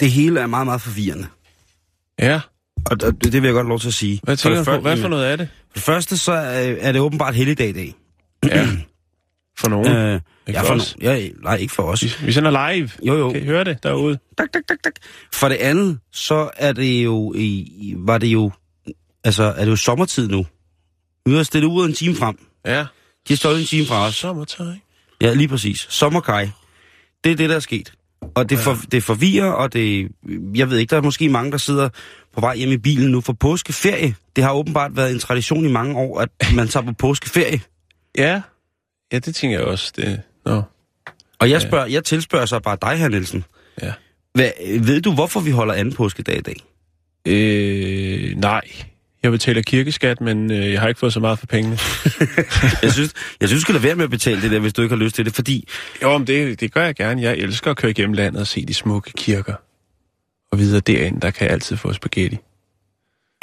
Det hele er meget, meget forvirrende. Ja. Og det, det vil jeg godt lov til at sige. Hvad tænker for du på? Hvad for noget er det? For det første, så er, er det åbenbart helligdag i dag. Ja. For nogen. Øh, Ikke ja, for for os. no- ja, nej, ikke for os. vi, vi sender live. Jo, jo. Kan I høre det derude? Tak, tak, tak, tak. For det andet, så er det jo, i, var det jo, altså, er det jo sommertid nu. Vi har stillet ud en time frem. Ja. De har stået en time fra os. Sommertøj. Ja, lige præcis. Sommerkaj. Det er det, der er sket. Og det, for, det forvirrer, og det... Jeg ved ikke, der er måske mange, der sidder på vej hjem i bilen nu for påskeferie. Det har åbenbart været en tradition i mange år, at man tager på påskeferie. Ja. Ja, det tænker jeg også. Det... Nå. Og jeg, spørger, jeg tilspørger så bare dig, her Nielsen. Ja. Hvad, ved du, hvorfor vi holder anden påskedag i dag? Øh, nej. Jeg betaler kirkeskat, men øh, jeg har ikke fået så meget for pengene. Jeg synes, jeg synes du skal lade være med at betale det der, hvis du ikke har lyst til det, fordi... Jo, men det, det gør jeg gerne. Jeg elsker at køre igennem landet og se de smukke kirker. Og videre derinde, der kan jeg altid få spaghetti. Et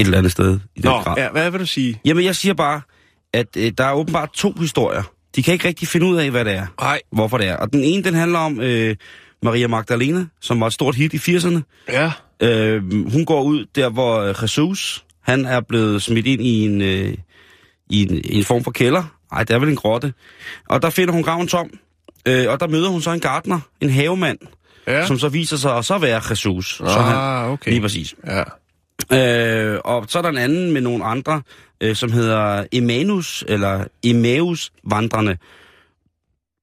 eller andet sted i Nå, grad. ja, hvad vil du sige? Jamen, jeg siger bare, at øh, der er åbenbart to historier. De kan ikke rigtig finde ud af, hvad det er. Nej. hvorfor det er. Og den ene, den handler om øh, Maria Magdalena, som var et stort hit i 80'erne. Ja. Øh, hun går ud der, hvor øh, Jesus, han er blevet smidt ind i en, øh, i en, i en form for kælder. Nej, det er vel en grotte. Og der finder hun graven tom. Øh, og der møder hun så en gartner, en havemand, Ja. som så viser sig at så være Jesus. så han, Ah, okay. Lige præcis. Ja. Øh, og så er der en anden med nogle andre, øh, som hedder Emmaus, eller Emmaus vandrene.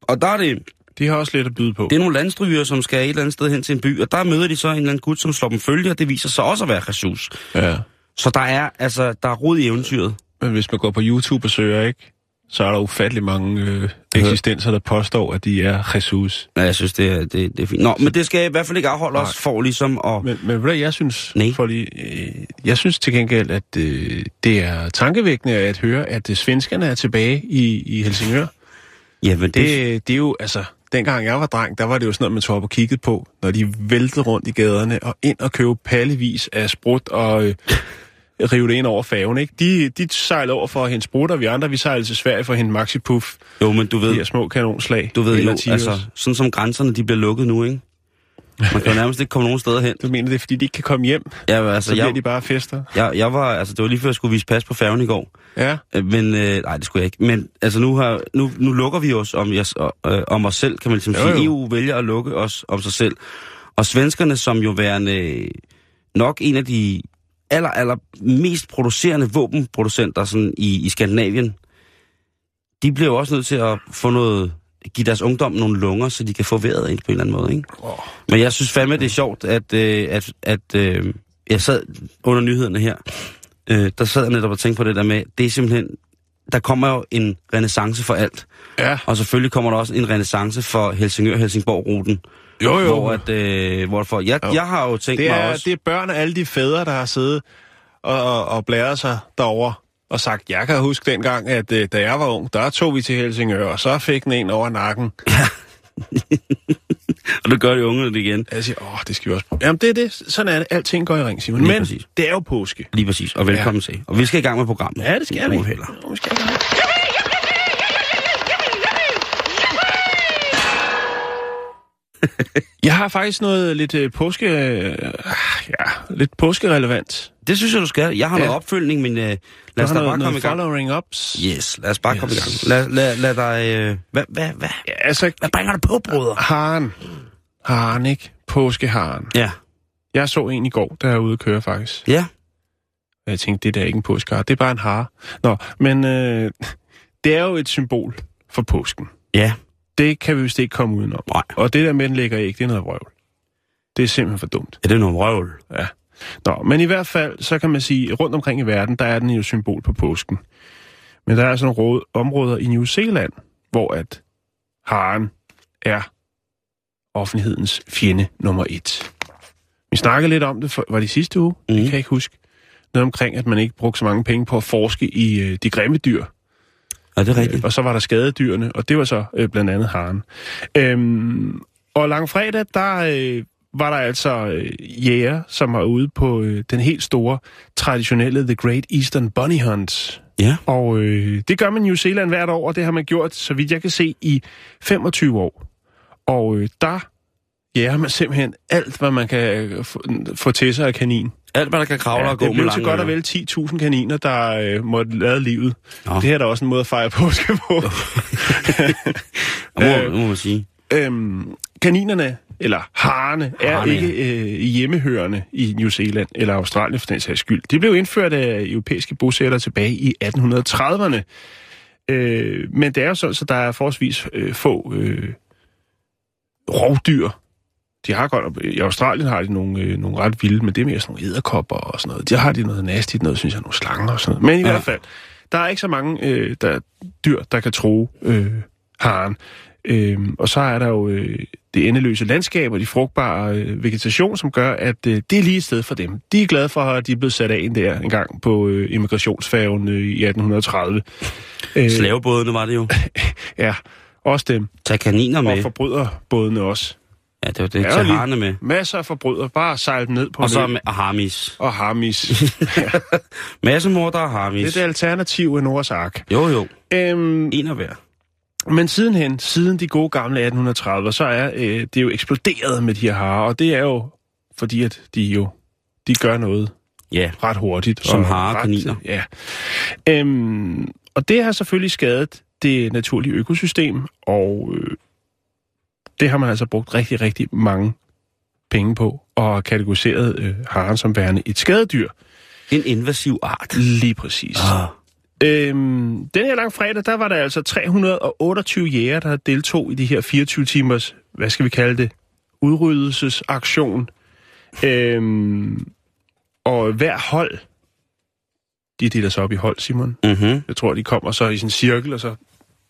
Og der er det, De har også lidt at byde på. det er nogle landstryger, som skal et eller andet sted hen til en by, og der møder de så en eller anden gut, som slår dem følge, og det viser sig også at være Jesus. Ja. Så der er, altså, der er rod i eventyret. Men hvis man går på YouTube og søger, ikke? Så er der ufattelig mange øh, eksistenser, der påstår, at de er Jesus. Ja, jeg synes, det er, det, det er fint. Nå, men det skal i hvert fald ikke afholde Nej. os for ligesom at... Men, men hvad jeg synes, Nej. for lige, øh, jeg synes til gengæld, at øh, det er tankevækkende at høre, at øh, svenskerne er tilbage i, i Helsingør. Ja, men det... Det, det er jo, altså, dengang jeg var dreng, der var det jo sådan noget, man tog op og kiggede på, når de væltede rundt i gaderne og ind og købte pallevis af sprut og øh, rive det ind over færgen, ikke? De, de sejlede over for at hente sprut, og vi andre, vi sejlede til Sverige for at hente Maxi Puff, Jo, men du ved, de her små kanonslag. du ved jo, altså, sådan som grænserne, de bliver lukket nu, ikke? Man kan jo nærmest ikke komme nogen steder hen. Du mener, det er, fordi de ikke kan komme hjem? Ja, altså, Så jeg, de bare fester? jeg, jeg var, altså, det var lige før, jeg skulle vise pas på færgen i går. Ja. Øh, Men, øh, nej, det skulle jeg ikke. Men altså, nu, har, nu, nu lukker vi os om, os, øh, om os selv, kan man ligesom Jo, sige. jo. EU vælger at lukke os om sig selv. Og svenskerne, som jo værende nok en af de aller, aller mest producerende våbenproducenter sådan i, i Skandinavien, de bliver jo også nødt til at få noget, give deres ungdom nogle lunger, så de kan få vejret ind på en eller anden måde. Ikke? Oh. Men jeg synes fandme, det er sjovt, at, øh, at, at øh, jeg sad under nyhederne her, øh, der sad jeg netop og tænkte på det der med, det er simpelthen, der kommer jo en renaissance for alt. Ja. Og selvfølgelig kommer der også en renaissance for Helsingør-Helsingborg-ruten. Jo, jo. Hvor, at, øh, hvor for, jeg, Jo. jeg har jo tænkt Det mig er, også... det er børn af alle de fædre, der har siddet og, og, og blæret sig derover og sagt, jeg kan huske dengang, at øh, da jeg var ung, der tog vi til Helsingør, og så fik den en over nakken. Og det gør de unge det igen. Jeg siger, åh, det skal vi også prøve. Jamen, det er det. Sådan er det. Alting går i ring, Simon. Lige Men præcis. det er jo påske. Lige præcis. Og velkommen ja. til. Og vi skal i gang med programmet. Ja, det skal vi. Vi skal i gang. Jeg har faktisk noget lidt øh, påske... Øh, ja, lidt påskerelevant. Det synes jeg, du skal. Jeg har Ja. noget opfølgning, men øh, lad Jeg os da bare komme i gang. following ups. Yes, lad os bare komme i Yes. gang. Lad, lad, lad dig... Øh, hvad, hvad, hvad? Ja, altså, Hvad bringer du på, bruder? haren. Haren, ikke? Påskeharen. Ja. Jeg så en i går, der er ude at køre faktisk. Ja. Og jeg tænkte, det der er ikke en påskehare, det er bare en hare. Nå, men øh, det er jo et symbol for påsken. Ja, Det kan vi vist ikke komme udenom. Nej. Og det der med, den lægger æg, det er noget vrøvl. Det er simpelthen for dumt. er det noget røvl? Ja. Nå, men i hvert fald, så kan man sige, rundt omkring i verden, der er den jo symbol på påsken. Men der er altså nogle råd, områder i New Zealand, hvor at haren er offentlighedens fjende nummer et. Vi snakkede lidt om det, for, var det sidste uge? Mm. Det Mhm. kan jeg ikke huske. Noget omkring, at man ikke brugte så mange penge på at forske i øh, de grimme dyr. Er det rigtigt? Øh, og så var der skadedyrene, og det var så øh, blandt andet haren. Øhm, og langfredag, der øh, var der altså øh, jæger, som var ude på øh, den helt store, traditionelle The Great Eastern Bunny Hunt. Ja. Og øh, det gør man i New Zealand hvert år, og det har man gjort, så vidt jeg kan se, i 25 år. Og øh, der jæger man simpelthen alt, hvad man kan øh, få, få til sig af kanin. Alt, hvad der kan kravle Ja, og gå det med blev lange til godt og vel 10.000 kaniner, der øh, måtte lade livet. Nå. Det her er da også en måde at fejre påske på. Må, Øh, må man sige. øhm, kaninerne, eller harerne, er Harerne, ikke øh, hjemmehørende i New Zealand eller Australien for den sags skyld. De blev indført af europæiske bosættere tilbage i 1830'erne. Øh, men det er jo sådan, så der er forholdsvis øh, få øh, rovdyr. De har godt, I Australien har de nogle, øh, nogle ret vilde, men det er mere sådan nogle æderkopper og sådan noget. Der har de noget nastigt, noget, synes jeg, nogle slanger og sådan noget. Men i Ja. hvert fald, der er ikke så mange øh, der, dyr, der kan tro øh, haren. Øhm, og så er der jo øh, det endeløse landskab og de frugtbare øh, vegetation, som gør, at øh, det er lige et sted for dem. De er glade for, at de er blevet sat af en der en gang på øh, immigrationsfærgen øh, i 1830. Øh, Slavebådene var det jo. Ja, også dem. Tag kaniner Og med. forbryderbådene også. Ja, det var det. Ja, harerne med. Masser af forbrydere. Bare sejle dem ned på Og så med og harmis. Og harmis. Massemorder og det harmis. er det alternativ af Noras Ark. Jo, jo. Øhm, En af hver. Men sidenhen, siden de gode gamle 1830'er, så er øh, det jo eksploderet med de her harer, og det er jo fordi, at de jo de gør noget Ja. ret hurtigt. Som harer kaniner. Ja. Øhm, og det har selvfølgelig skadet det naturlige økosystem, og øh, det har man altså brugt rigtig, rigtig mange penge på, og kategoriseret øh, haren som værende et skadedyr. En invasiv art. Lige præcis. Ah. Øhm, den her lang fredag, der var der altså 328 jæger, der deltog i de her 24 timers, hvad skal vi kalde det, udryddelsesaktion. Øhm, og hver hold, de deler sig op i hold, Simon. Mm-hmm. Jeg tror, de kommer så i sådan en cirkel, og så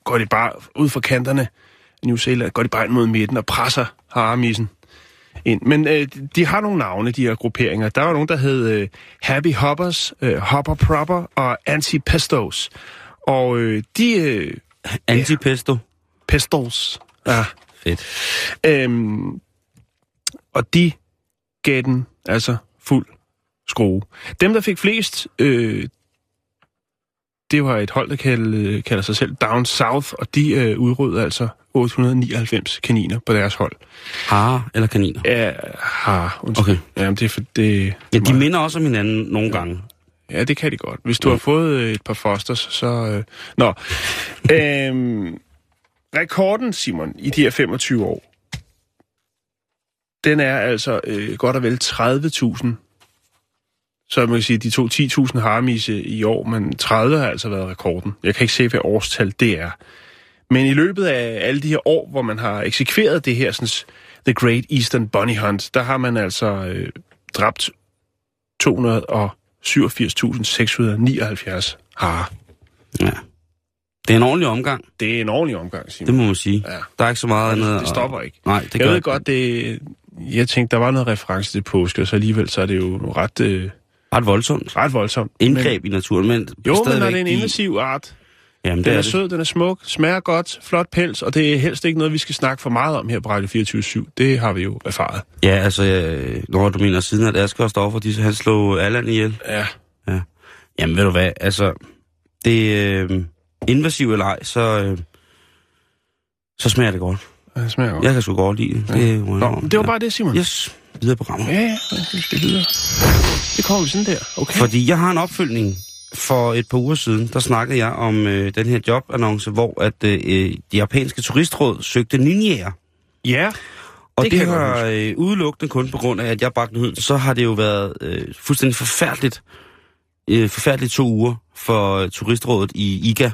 går de bare ud fra kanterne New Zealand, går de bare ind mod midten og presser haremissen ind. Men øh, de har nogle navne, de her grupperinger. Der var nogen, der hed øh, Happy Hoppers, øh, Hopper Proper og Anti-Pestos. Og øh, de... Øh, Antipesto. Pestos. Ja. Fedt. Øhm, og de gav den altså fuld skrue. Dem, der fik flest, øh, det var et hold, der kalder, kalder sig selv Down South, og de øh, udryddede altså 899 kaniner på deres hold. Harer eller kaniner? Ja, har, undskyld. Okay. Jamen, det er for det... Ja, de minder også om hinanden nogle gange. Ja, det kan de godt. Hvis du har fået øh, et par fosters, så... Øh... Nå. øhm, rekorden, Simon, i de her 25 år, den er altså øh, godt og vel 30.000. Så man kan sige, de tog 10.000 harmise i år, men 30 har altså været rekorden. Jeg kan ikke se, hvad årstal det er. Men i løbet af alle de her år, hvor man har eksekveret det her sådan, The Great Eastern Bunny Hunt, der har man altså øh, dræbt 287.679 harer. Ja. Det er en ordentlig omgang, Det er en ordentlig omgang, Simon. det må man sige. Ja. Der er ikke så meget andet. Det stopper ikke. Nej, det jeg gør ved godt, det... Jeg tænkte, der var noget reference til påske, og så alligevel så er det jo ret, øh, ret voldsomt. ret voldsomt. Indgreb i naturen, men Men, jo, men når det er en invasiv art, Jamen, den det er, er det. sød, den er smuk, smager godt, flot pels, og det er helst ikke noget, vi skal snakke for meget om her på Radio 24 Det har vi jo erfaret. Ja, altså, øh, når du mener siden, at Asger og Stoffer, de, han slog Allan ihjel. Ja. Jamen, ved du hvad, altså, det er øh, invasiv eller ej, så, øh, så smager det godt. Det smager godt. Jeg kan sgu godt lide det. det må jeg Nå, det var bare det, Simon. Yes, videre programmet. Ja, ja, vi skal videre. Det kommer vi sådan der. Okay. Fordi jeg har en opfølgning. For et par uger siden, der snakkede jeg om øh, den her jobannonce, hvor at øh, det japanske turistråd søgte ninjaer. Ja, Og Det det, har øh, udelukkende kun på grund af, at jeg bragte den ud. Så har det jo været øh, fuldstændig forfærdeligt, øh, forfærdeligt to uger for øh, turistrådet i IGA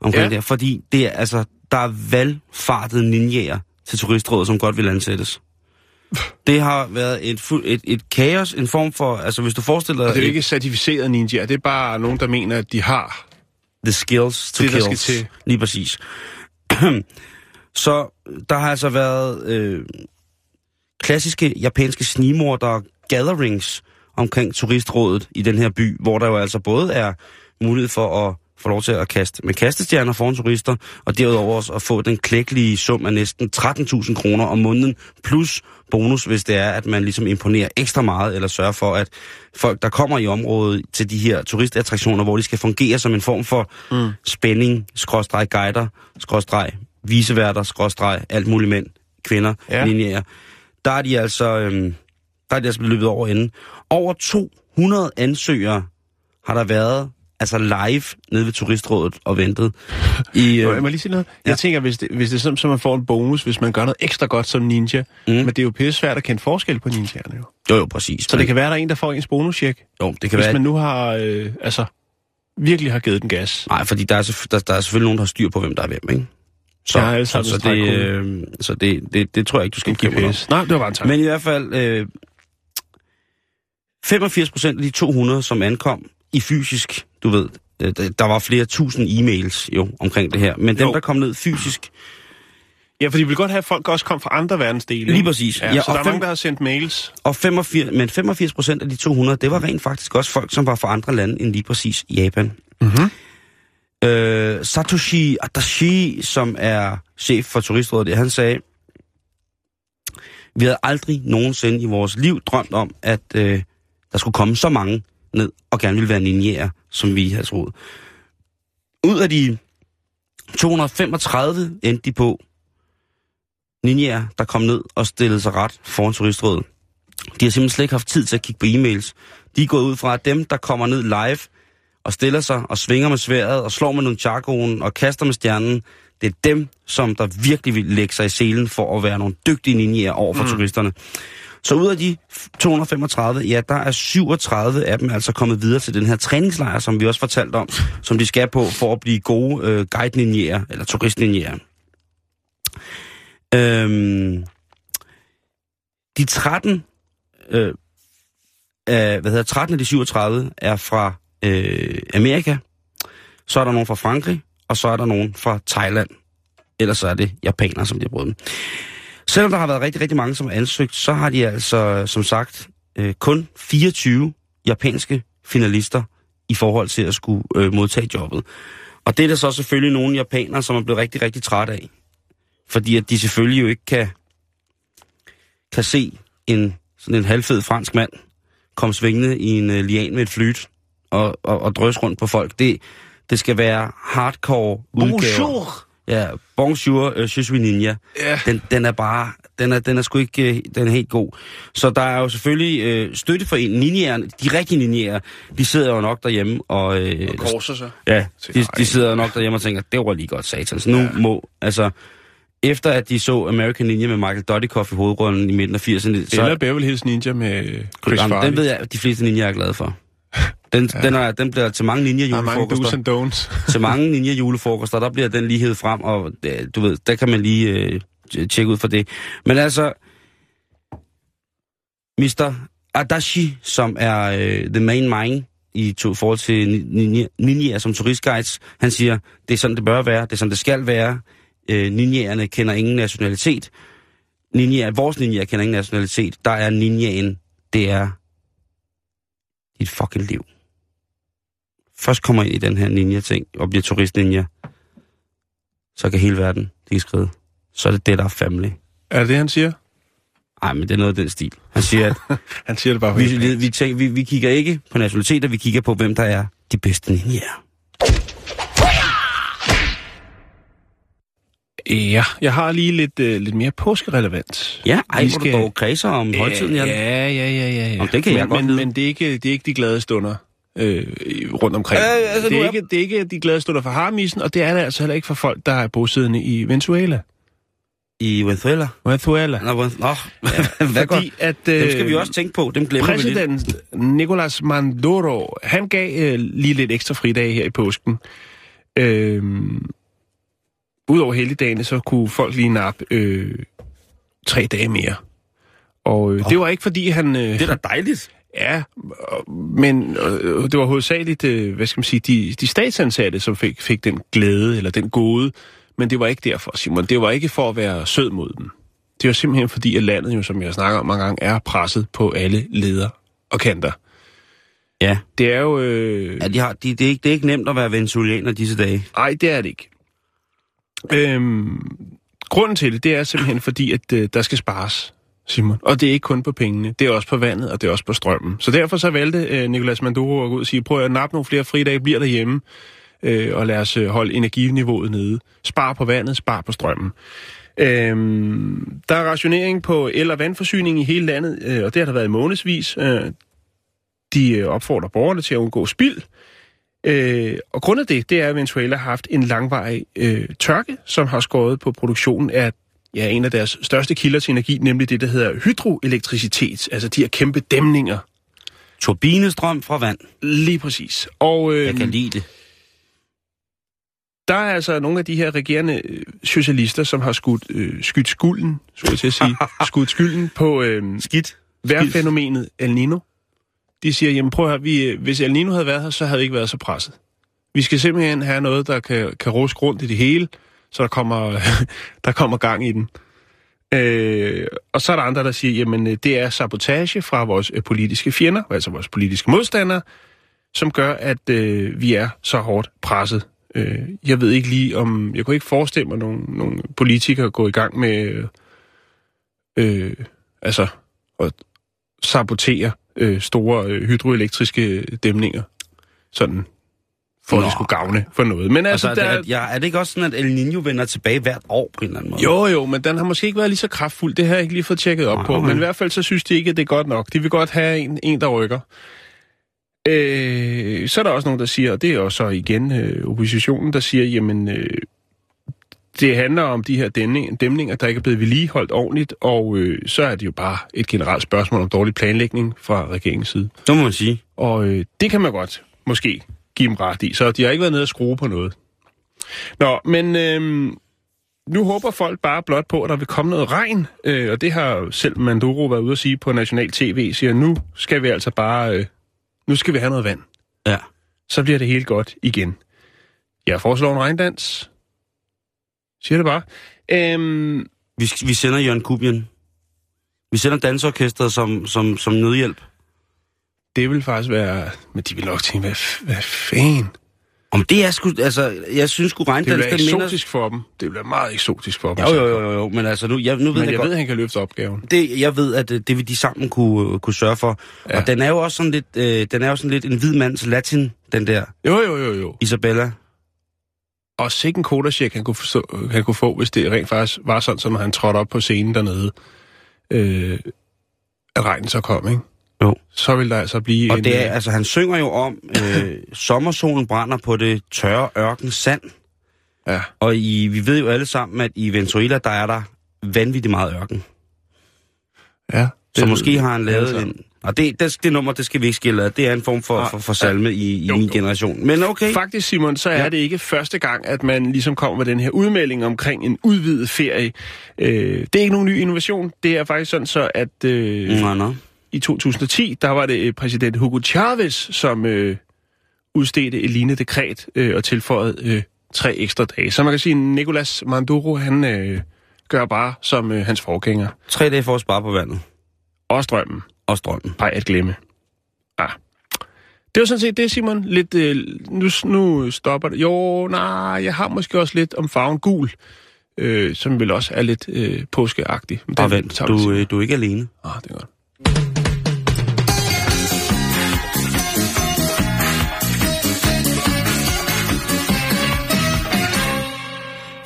omkring Ja. her. Fordi det er altså, der er valgfartede ninjaer til turistrådet, som godt vil ansættes. Det har været et, fu- et, et kaos, en form for... Altså, hvis du forestiller Og det er jo ikke certificeret ninja, det er bare nogen, der mener, at de har. The skills to Det, der kills. skal til. Lige præcis. så der har altså været øh, klassiske japanske snimordere gatherings omkring turistrådet i den her by, hvor der jo altså både er mulighed for at få lov til at kaste med kastestjerner foran turister, og derudover også at få den klækkelige sum af næsten 13.000 kroner om måneden, plus bonus, hvis det er, at man ligesom imponerer ekstra meget, eller sørger for, at folk, der kommer i området til de her turistattraktioner, hvor de skal fungere som en form for mm. spænding, skråstreg guider, skråstreg viseværter, skråstreg alt muligt mænd, kvinder, Ja. linjer. Der er de altså, øhm, der er de altså blevet løbet over enden. Over 200 ansøgere har der været altså live nede ved turistrådet og ventet. I, Øh, øh, jeg må lige sige noget. ja. Jeg tænker, hvis det, hvis det er sådan, så man får en bonus, hvis man gør noget ekstra godt som ninja. Mm. Men det er jo pisse svært at kende forskel på ninjaerne jo. jo, jo, præcis. Så det kan være, der er en, der får ens bonuscheck. jo, det kan Hvis være, man nu har, øh, altså, virkelig har givet den gas. Nej, fordi der er, selvfø- der, der er selvfølgelig nogen, der har styr på, hvem der er hvem, ikke? Så, Ja, så, så, det, øh, så det, det, det tror jeg ikke, du skal om. GPS. Nej, det var bare en tanke. Men i hvert fald, øh, 85 procent af de 200, som ankom i fysisk, du ved, øh, der- var flere tusind e-mails jo omkring det her, men dem, Jo. der kom ned fysisk, Ja, for de vil godt have, at folk også kom fra andre verdensdele. Lige præcis. Ja, Ja, så og der er fem- mange, der har sendt mails. og 85, men 85 procent af de 200, det var rent faktisk også folk, som var fra andre lande end lige præcis Japan. Mhm. Øh, Satoshi Adachi, som er chef for turistrådet, han sagde, vi havde aldrig nogensinde i vores liv drømt om, at øh, der skulle komme så mange ned og gerne ville være ninjaer, som vi havde troet. Ud af de 235 endte de på ninjaer, der kom ned og stillede sig ret foran turistrådet. De har simpelthen slet ikke haft tid til at kigge på e-mails. De er gået ud fra, at dem, der kommer ned live og stiller sig og svinger med sværet og slår med nogle charkoen og kaster med stjernen, det er dem, som der virkelig vil lægge sig i selen for at være nogle dygtige ninjaer over for mm. turisterne. Så ud af de 235, ja, der er 37 af dem altså kommet videre til den her træningslejr, som vi også fortalte om, som de skal på for at blive gode øh, guide-ninjaer, eller turist-ninjaer. Øhm, de 13, øh, af, hvad hedder, 13 af de 37 er fra øh, Amerika, så er der nogen fra Frankrig, og så er der nogen fra Thailand. Ellers så er det japanere, som de har brugt dem. Selvom der har været rigtig, rigtig mange, som har ansøgt, så har de altså, som sagt, øh, kun 24 japanske finalister i forhold til at skulle øh, modtage jobbet. Og det er der så selvfølgelig nogle japanere, som er blevet rigtig, rigtig træt af. Fordi at de selvfølgelig jo ikke kan, kan se en sådan en halvfed fransk mand komme svingende i en øh, lian med et flyt og, og, og drøs rundt på folk. Det, det skal være hardcore udgaver. Ja, bonjour, øh, je suis ninja. Ja. Den, den er bare, den er, den er sgu ikke, øh, den er helt god. Så der er jo selvfølgelig øh, støtte for en ninjaerne, de rigtige ninjaer, de sidder jo nok derhjemme og... Øh, Og korser sig. Ja, de, de sidder nok derhjemme og tænker, det var lige godt satans. Nu ja. må, altså, efter at de så American Ninja med Michael Dudikoff i hovedrollen i midten af 80'erne, Eller så Beverly Hills Ninja med Chris Jamen, Farley. den ved jeg, at de fleste ninjaer er glade for. Den, ja. den, er, den bliver til mange ninja Der er mange do's julefrokoster. and don'ts. til mange ninja julefrokoster, der bliver den lige hævet frem, og du ved, der kan man lige øh, tjekke ud for det. Men altså, Mr. Adachi, som er øh, the main mind i to, forhold til ni- ninja, ninjaer som turistguides, han siger, det er sådan, det bør være, det er sådan, det skal være. Øh, ninjaerne kender ingen nationalitet. Ninjaer, vores ninjaer kender ingen nationalitet. Der er ninjaen, det er dit fucking liv. Først kommer ind i den her ninja-ting og bliver turist-ninja, så kan hele verden, de kan skride. Så er det det, der er family. Er det det, han siger? Nej, men det er noget af den stil. Han siger, at Han siger det bare vi, vi, vi, tænker, vi, vi kigger ikke på nationaliteter, vi kigger på, hvem der er de bedste ninjaer. Ja, jeg har lige lidt, øh, lidt mere påskerelevant. Ja, ej, Vi hvor du dog kredser om højtiden, Jan. Ja, ja, ja, ja. ja. Nå, det kan men, jeg godt men, lide. men det er ikke, det er ikke de glade stunder øh, rundt omkring. Øh, altså, det, er er- ikke, det er ikke de glade stunder for harmisen, og det er det altså heller ikke for folk, der er bosiddende i Venezuela. I Venezuela. Venezuela. Nå, hvor- nå, hvad går? Fordi at... Øh, Dem skal vi også tænke på, dem glemmer vi. Præsident Nicolas Maduro, han gav øh, lige lidt ekstra fridag her i påsken. Øh, udover helligdagene, så kunne folk lige nappe øh, tre dage mere. Og øh, oh. det var ikke fordi han... Øh, Det er da dejligt. Ja, men øh, det var hovedsageligt, øh, hvad skal man sige, de, de statsansatte, som fik, fik den glæde, eller den gode, men det var ikke derfor, Simon. Det var ikke for at være sød mod dem. Det var simpelthen fordi, at landet jo, som jeg snakker om mange gange, er presset på alle leder og kanter. Ja. Det er jo... Øh, ja de har, de, det, er ikke, det er ikke nemt at være venezuelaner disse dage. Nej, det er det ikke. Øhm, grunden til det, det er simpelthen fordi, at øh, der skal spares, Simon. Og det er ikke kun på pengene, det er også på vandet, og det er også på strømmen. Så derfor så valgte øh, Nicolas Maduro at gå ud og sige, prøv at nappe nogle flere fridage, bliver derhjemme, øh, og lad os øh, holde energiniveauet nede. Spar på vandet, spar på strømmen. Øhm, der er rationering på el- og vandforsyning i hele landet, øh, og det har der været i månedsvis. Øh, de øh, opfordrer borgerne til at undgå spild. Øh, og grund af det, det er, at Venezuela har haft en langvarig øh, tørke, som har skåret på produktionen af ja, en af deres største kilder til energi, nemlig det, der hedder hydroelektricitet, altså de her kæmpe dæmninger. Turbinestrøm fra vand. Lige præcis. Og øh, Jeg kan lide det. der er altså nogle af de her regerende øh, socialister, som har skudt, øh, skudt skulden, skulle jeg til at sige, skudt skylden på øh, Skidt. vejrfænomenet El Nino. De siger, jamen prøv at høre, vi, øh, hvis El Nino havde været her, så havde vi ikke været så presset. Vi skal simpelthen have noget, der kan, kan ruske rundt i det hele, så der kommer, der kommer gang i den. Øh, og så er der andre, der siger, jamen øh, det er sabotage fra vores øh, politiske fjender, altså vores politiske modstandere, som gør, at øh, vi er så hårdt presset. Øh, jeg ved ikke lige om, jeg kunne ikke forestille mig nogle, nogle politikere gå i gang med, øh, øh, altså at sabotere øh, store øh, hydroelektriske dæmninger, sådan for at Nå. det skulle gavne for noget. Men altså, Altså, der, er, det, ja, er det ikke også sådan, at El Niño vender tilbage hvert år på en eller anden måde? Jo, jo, men den har måske ikke været lige så kraftfuld. Det har jeg ikke lige fået tjekket op Nej, på. okay. Men i hvert fald så synes de ikke, at det er godt nok. De vil godt have en, en der rykker. Øh, så er der også nogen, der siger, og det er også så igen øh, oppositionen, der siger, jamen, øh, det handler om de her dæmninger, dæmninger, der ikke er blevet vedligeholdt ordentligt, og øh, så er det jo bare et generelt spørgsmål om dårlig planlægning fra regeringens side. Det må man sige. Og øh, det kan man godt måske give dem ret i. Så de har ikke været nede og skrue på noget. Nå, men øh, nu håber folk bare blot på, at der vil komme noget regn. Øh, og det har selv Manduro været ude at sige på National TV. Siger, nu skal vi altså bare... Øh, nu skal vi have noget vand. Ja. Så bliver det helt godt igen. Jeg foreslår en regndans. Siger det bare. Øhm, Vi, vi sender Jørgen Kubian. Vi sender dansorkestret som, som, som nødhjælp. Det vil faktisk være... Men de vil nok tænke, hvad, hvad fanden? Om det er sgu... Altså, jeg synes sgu Det vil være den minder... eksotisk for dem. Det vil være meget eksotisk for dem. Jo, jo, jo, jo, jo, men altså, nu, jeg, nu ved Men jeg, jeg godt... ved, at han kan løfte opgaven. det, jeg ved, at øh, det vil de sammen kunne, kunne sørge for. Ja. Og den er jo også sådan lidt, øh, den er jo sådan lidt en hvid mands latin, den der Jo, jo, jo, jo. Isabella. Og sikke en kodercheck, han kunne, forstå, han kunne få, hvis det rent faktisk var sådan, som han trådte op på scenen dernede, øh, at regnen så kom, ikke? Jo. Så vil der altså blive Og en... det er, øh, altså, han synger jo om, øh, sommersolen brænder på det tørre ørken sand. Ja, Og i, vi ved jo alle sammen, at i Venezuela, der er der vanvittigt meget ørken. ja. Så Det- måske har han lavet altså. en... Og det, det, det nummer, det skal vi ikke skille ad. Det er en form for, Nej. for, for salme i, i Jo, min generation. Men okay. Faktisk, Simon, så er ja. det ikke første gang, at man ligesom kommer med den her udmelding omkring en udvidet ferie. Øh, det er ikke nogen ny innovation. Det er faktisk sådan så, at øh, Nej, nej. I 2010, der var det øh, præsident Hugo Chavez, som øh, udstedte et lignende dekret øh, og tilføjede øh, tre ekstra dage. Så man kan sige, at Nicolas Maduro, han øh, gør bare som øh, hans forgænger. Tre dage for at spare på vandet. Og strømmen. Og strømmen. Bare at glemme. Ja. Det var sådan set det, Simon. Lidt, øh, nu, nu stopper det. Jo, nej, jeg har måske også lidt om farven gul, øh, som vel også er lidt øh, påskeagtig. Men den vent, du, øh, du er ikke alene. Ah, det er godt.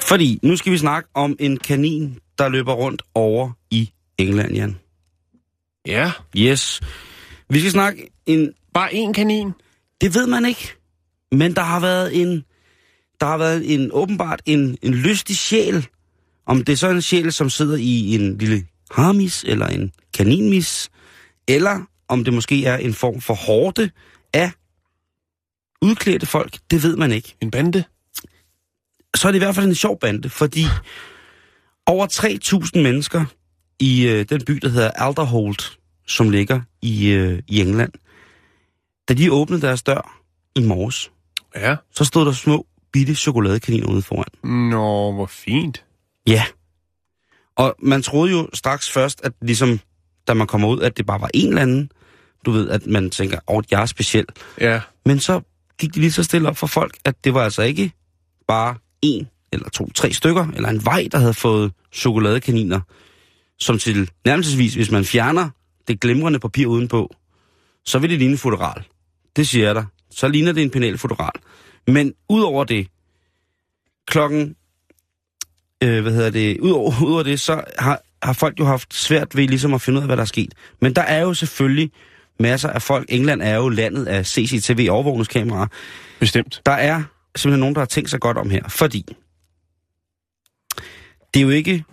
Fordi nu skal vi snakke om en kanin, der løber rundt over i England, Jan. Ja, Yes. Vi skal snakke en... bare én kanin. Det ved man ikke. Men der har været en... Der har været en åbenbart en, en lystig sjæl. Om det er så en sjæl, som sidder i en lille harmis, eller en kaninmis, eller om det måske er en form for hårde af udklædte folk, det ved man ikke. En bande. Så er det i hvert fald en sjov bande, fordi over 3.000 mennesker i øh, den by, der hedder Alderholt, som ligger i, øh, i England, da de åbnede deres dør i morges, Ja. så stod der små bitte chokoladekaniner ude foran. Nå, hvor fint. Ja. Og man troede jo straks først, at ligesom, da man kommer ud, at det bare var en eller anden. Du ved, at man tænker, åh, jeg er speciel. Ja. Men så gik de lige så stille op for folk, at det var altså ikke bare en eller to, tre stykker, eller en vej, der havde fået chokoladekaniner, som til nærmelsesvis, hvis man fjerner det glimrende papir udenpå, så vil det ligne en. Det siger jeg dig. Så ligner det en penalfotograf. Men udover det, klokken, øh, hvad hedder det, udover, udover det, så har, har folk jo haft svært ved ligesom at finde ud af, hvad der er sket. Men der er jo selvfølgelig masser af folk. England er jo landet af CCTV overvågningskameraer. Bestemt. Der er simpelthen nogen, der har tænkt sig godt om her, fordi det er jo ikke,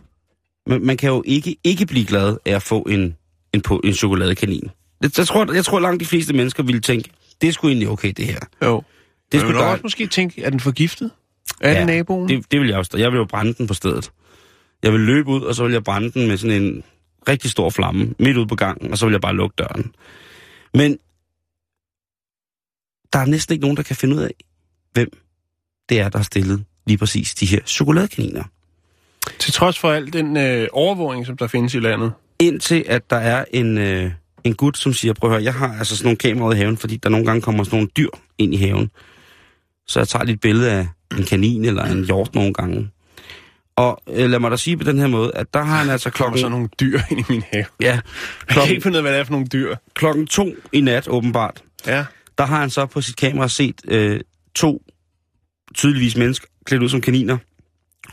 man, man kan jo ikke ikke blive glad af at få en, en, på, en chokoladekanin. Det, jeg, tror, jeg tror langt de fleste mennesker ville tænke, det er sgu egentlig okay det her. Jo. Det er skulle sgu også måske tænke, er den forgiftet? Er ja, det naboen? Det, det vil jeg også. Jeg vil jo brænde den på stedet. Jeg vil løbe ud, og så vil jeg brænde den med sådan en rigtig stor flamme midt ude på gangen, og så vil jeg bare lukke døren. Men der er næsten ikke nogen, der kan finde ud af, hvem det er, der har stillet lige præcis de her chokoladekaniner. Til trods for al den øh, overvågning, som der findes i landet. Indtil at der er en, øh, en gut, som siger, prøv at høre, jeg har altså sådan nogle kameraer i haven, fordi der nogle gange kommer sådan nogle dyr ind i haven. Så jeg tager lige et billede af en kanin eller en hjort nogle gange. Og øh, lad mig da sige på den her måde, at der har han altså Der klokken... så nogle dyr ind i min have. Ja, Jeg kan klokken, ikke finde ud af, hvad det er for nogle dyr. klokken to i nat åbenbart, Ja. der har han så på sit kamera set øh, to tydeligvis mennesker klædt ud som kaniner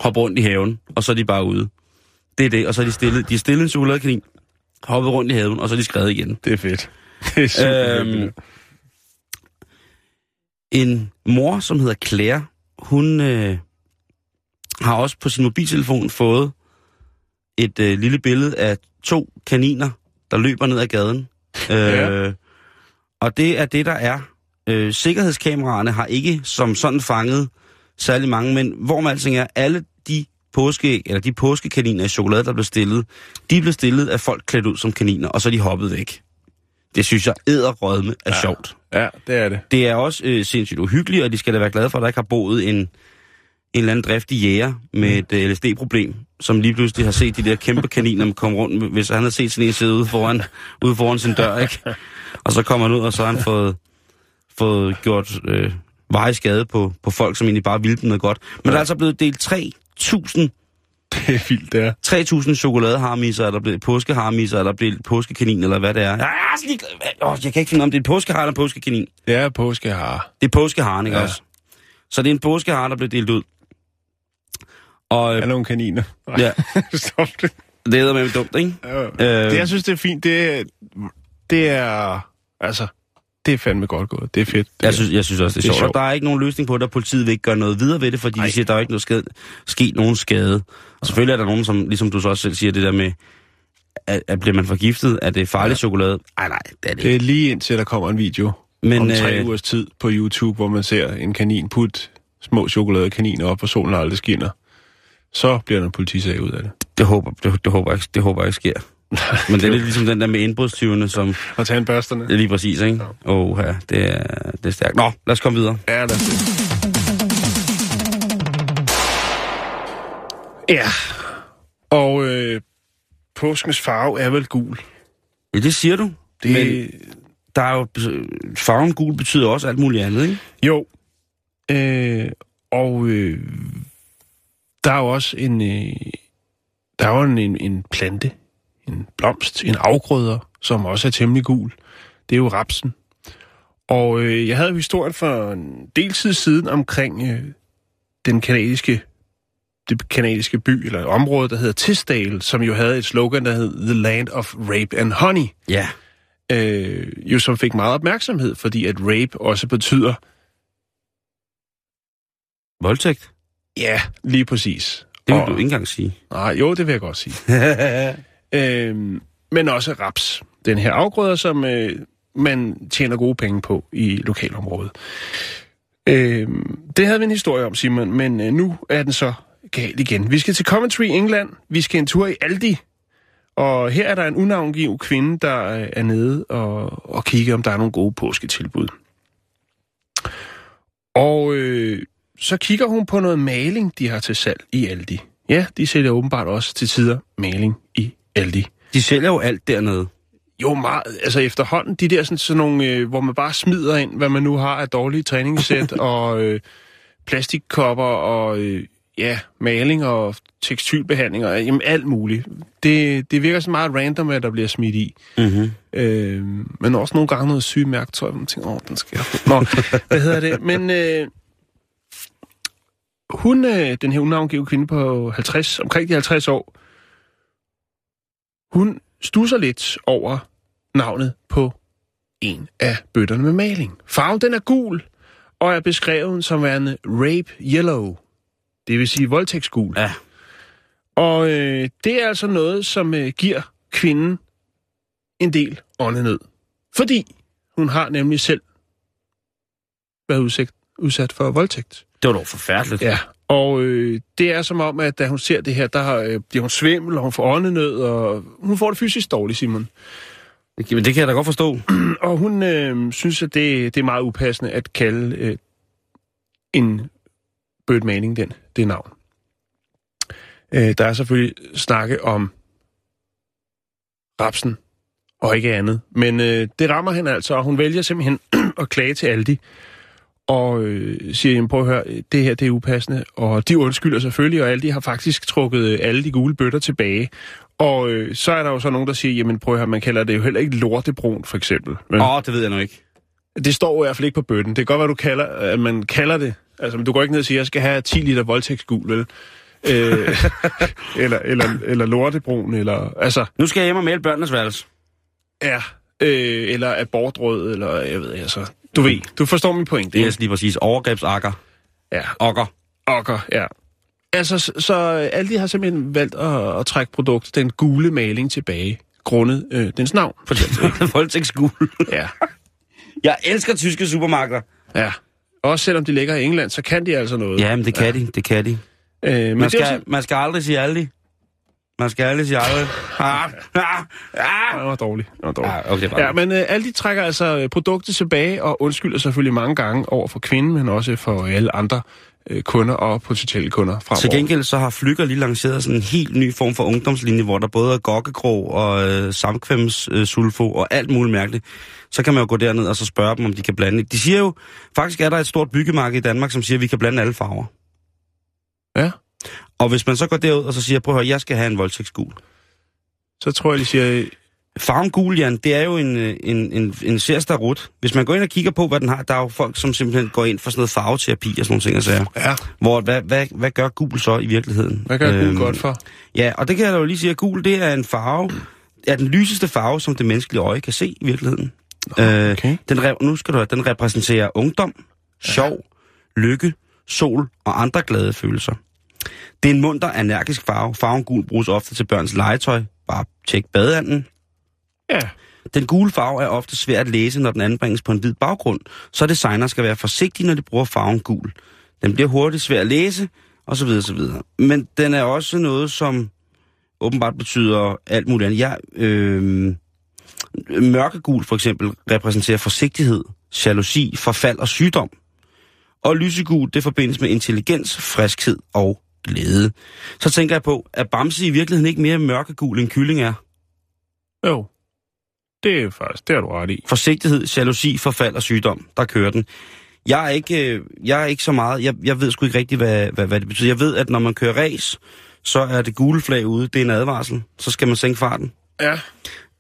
hoppe rundt i haven, og så er de bare ude. Det er det, og så er de stillet, de er stillet en chokoladekanin, hoppet rundt i haven, og så er de skrevet igen. Det er fedt. Det er super Øhm, øhm, En mor, som hedder Claire, hun øh, har også på sin mobiltelefon fået et øh, lille billede af to kaniner, der løber ned ad gaden. Ja. Øh, og det er det, der er. Øh, sikkerhedskameraerne har ikke som sådan fanget særlig mange, men hvor man alting er, alle de påske, eller de påskekaniner i chokolade, der blev stillet, de blev stillet af folk klædt ud som kaniner, og så er de hoppet væk. Det synes jeg æderrødme er ja. sjovt. Ja, det er det. Det er også øh, sindssygt uhyggeligt, og de skal da være glade for, at der ikke har boet en, en eller anden driftig jæger med et øh, LSD-problem, som lige pludselig har set de der kæmpe kaniner komme rundt, hvis han har set sådan en sidde ude foran, ude foran sin dør, ikke? Og så kommer han ud, og så har han fået, fået gjort øh, veje skade på, på folk, som egentlig bare ville dem noget godt. Men ja. der er altså blevet delt 3.000 Det er vildt, det er. 3.000 chokoladeharmisser, eller blevet påskeharmisser, eller blevet påskekanin, eller hvad det er. Jeg, er ligeglad. Åh, jeg kan ikke finde om det er en påskehar eller en påskekanin. Det er påskehare. Det er påskeharen, ikke ja. Også? Så det er en påskehare, der bliver delt ud. Og Er øh, nogle kaniner. ja, Stop det. det er med dumt, ikke? Øh. Det, jeg synes, det er fint. Det, er- det er... Altså, det er fandme godt gået. Det er fedt. Det jeg, synes, jeg synes også, det er, Det er sjovt. Og der er ikke nogen løsning på det, og politiet vil ikke gøre noget videre ved det, fordi Ej. de siger, at der er ikke noget skade, sket nogen skade. Og selvfølgelig er der nogen, som, ligesom du så også selv siger, det der med, at, at bliver man forgiftet, er det farlig ja. chokolade? Nej, nej, det er det Det ikke. er lige indtil der kommer en video Men, om tre øh, ugers tid på YouTube, hvor man ser en kanin putte små chokoladekaniner op, og solen aldrig skinner. Så bliver der en politisag ud af det. det, håber, det, det, håber jeg, det håber jeg ikke sker. Men det er lidt ligesom den der med indbrudstyvene, som Og tage en børsterne. det er lige præcis, ikke? Åh, ja, det er, det er stærkt. Nå, lad os komme videre. Ja, det. Ja. Og øh, påskens farve er vel gul. Ja, det siger du. Det, Men der er jo... Farven gul betyder også alt muligt andet, ikke? Jo. Øh, og øh, der er jo også en, øh, der er jo en, en plante, en blomst, en afgrøder, som også er temmelig gul. Det er jo rapsen. Og øh, jeg havde historien for en del tid siden omkring øh, den kanadiske det kanadiske by, eller område, der hedder Tisdale, som jo havde et slogan, der hed The Land of Rape and Honey, Ja. øh, jo som fik meget opmærksomhed, fordi at rape også betyder Voldtægt? Ja, lige præcis. Det vil Og- du ikke engang sige. Nej, jo, det vil jeg godt sige. Øh, men også raps. Den her afgrøder, som øh, man tjener gode penge på i lokalområdet. Øh, det havde vi en historie om, Simon, men øh, nu er den så galt igen. Vi skal til Coventry, England. Vi skal en tur i Aldi. Og her er der en unavngiv kvinde, der øh, er nede og, og kigger, om der er nogle gode påsketilbud. Og øh, så kigger hun på noget maling, de har til salg i Aldi. Ja, de sælger åbenbart også til tider maling i Aldi. De sælger jo alt dernede. Jo, meget. Altså efterhånden, de der sådan, sådan nogle, øh, hvor man bare smider ind, hvad man nu har af dårlige træningssæt og øh, plastikkopper og øh, ja, maling og tekstilbehandling og jamen, alt muligt. Det, det virker så meget random, at der bliver smidt i. Mm-hmm. Øh, men også nogle gange noget syge mærktøj, man tænker, åh, den skal jeg. Nå, hvad hedder det? Men øh, hun, øh, den her unavngive kvinde på 50, omkring de 50 år, hun stusser lidt over navnet på en af bøtterne med maling. Farven den er gul, og er beskrevet som værende rape yellow. Det vil sige voldtægtsgul. Ja. Og øh, det er altså noget, som øh, giver kvinden en del åndenød. Fordi hun har nemlig selv været udsat, udsat for voldtægt. Det var dog forfærdeligt. Ja, og øh, det er som om, at da hun ser det her, der øh, bliver hun svimmel, og hun får åndenød, og hun får det fysisk dårligt, Simon. Men det kan jeg da godt forstå. Og hun øh, synes, at det, det er meget upassende at kalde øh, en Bird Manning den, det navn. Øh, der er selvfølgelig snakke om rapsen og ikke andet. Men øh, det rammer hende altså, og hun vælger simpelthen at klage til Aldi. Og øh, siger, jamen, prøv at høre, det her det er upassende. Og de undskylder selvfølgelig, og Aldi har faktisk trukket øh, alle de gule bøtter tilbage. Og øh, så er der jo så nogen, der siger, jamen prøv at høre, man kalder det jo heller ikke lortebrun, for eksempel. Men Åh, oh, det ved jeg nu ikke. det står jo i hvert fald ikke på bøtten. Det kan godt være, du kalder, at man kalder det. Altså, men du går ikke ned og siger, jeg skal have 10 liter voldtægtsgul, vel? øh, eller, eller, eller lortebrun, eller... Altså, Nu skal jeg hjem og male børnenes værelse. ja. Øh, eller abortrød, eller jeg ved, altså... Du ved, du forstår min pointe. Det er lige præcis overgrebsakker. Ja, Okker. okker, ja. Altså, så, så Aldi har simpelthen valgt at, at trække produktet, den gule maling, tilbage, grundet øh, dens navn. Voldtægtsgul. Ja, Jeg elsker tyske supermarkeder. ja. Også selvom de ligger i England, så kan de altså noget. Ja, men det kan ja. de. Det kan de. Øh, men Man skal, man skal aldrig sige aldrig. Man skal aldrig sige aldrig. Ah, ah, ah. Det var dårligt. Det var dårligt. Ah, okay. Ja, men øh, Aldi trækker altså øh, produktet tilbage og undskylder selvfølgelig mange gange over for kvinden, men også for alle andre øh, kunder og potentielle kunder fremover. Til gengæld så har Flykker lige lanceret sådan en helt ny form for ungdomslinje, hvor der både er gokkekrog og øh, samkvemssulfo øh, sulfo og alt muligt mærkeligt. Så kan man jo gå derned og så spørge dem, om de kan blande. De siger jo, faktisk er der et stort byggemarked i Danmark, som siger, at vi kan blande alle farver. Ja, Og hvis man så går derud og så siger, prøv at høre, jeg skal have en voldtægtsgul. så tror jeg, de siger, Farven gul, Jan, det er jo en, øh, en, en, en serstarut. Hvis man går ind og kigger på, hvad den har, der er jo folk, som simpelthen går ind for sådan noget farveterapi og sådan nogle ting og sager. ja, Hvor, hvad, hvad, hvad gør gul så i virkeligheden? hvad gør øhm, Øhm, godt for? Ja, og det kan jeg da jo lige sige, at gul, det er en farve, er den lyseste farve, som det menneskelige øje kan se i virkeligheden. Øh, okay. den, re- nu skal du høre, den repræsenterer ungdom, sjov, lykke, sol og andre glade følelser. Det er en munter, energisk farve. Farven gul bruges ofte til børns legetøj. Bare tjek badeanden. Ja, Den gule farve er ofte svær at læse, når den anbringes på en hvid baggrund, så designer skal være forsigtige, når de bruger farven gul. Den bliver hurtigt svær at læse, og så videre, så videre. Men den er også noget, som åbenbart betyder alt muligt andet. Ja, øh, mørkegul for eksempel repræsenterer forsigtighed, jalousi, forfald og sygdom. Og lysegul, det forbindes med intelligens, friskhed og glæde. Så tænker jeg på, at Bamse i virkeligheden ikke mere mørkegul end kylling er? jo. Det er faktisk, det har du ret i. Forsigtighed, jalousi, forfald og sygdom. Der kører den. Jeg er ikke, øh, jeg er ikke så meget... Jeg, jeg ved sgu ikke rigtigt, hvad, hvad, hvad det betyder. Jeg ved, at når man kører race, så er det gule flag ude. Det er en advarsel. Så skal man sænke farten. Ja,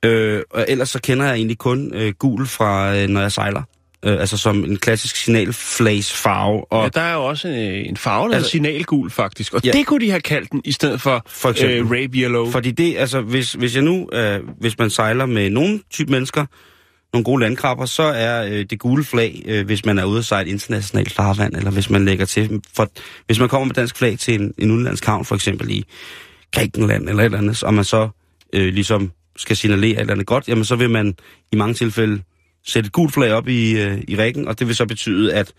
Øh, og ellers så kender jeg egentlig kun øh, gul fra, øh, når jeg sejler. Øh, altså som en klassisk signalflagsfarve. Og ja der er jo også en, en farve, der altså, signalgul faktisk. Og ja. det kunne de have kaldt den, i stedet for, For eksempel. øh, rape yellow. Fordi det, altså, hvis, hvis jeg nu, øh, hvis man sejler med nogen type mennesker, nogle gode landkrabber, så er øh, det gule flag, øh, hvis man er ude at sejle internationalt farvand, eller hvis man lægger til, for, hvis man kommer med dansk flag til en, en udenlandsk havn, for eksempel i Grækenland eller et eller andet, og man så øh, ligesom skal signalere et eller andet godt, jamen så vil man i mange tilfælde sætte et gult flag op i, øh, i rækken, og det vil så betyde, at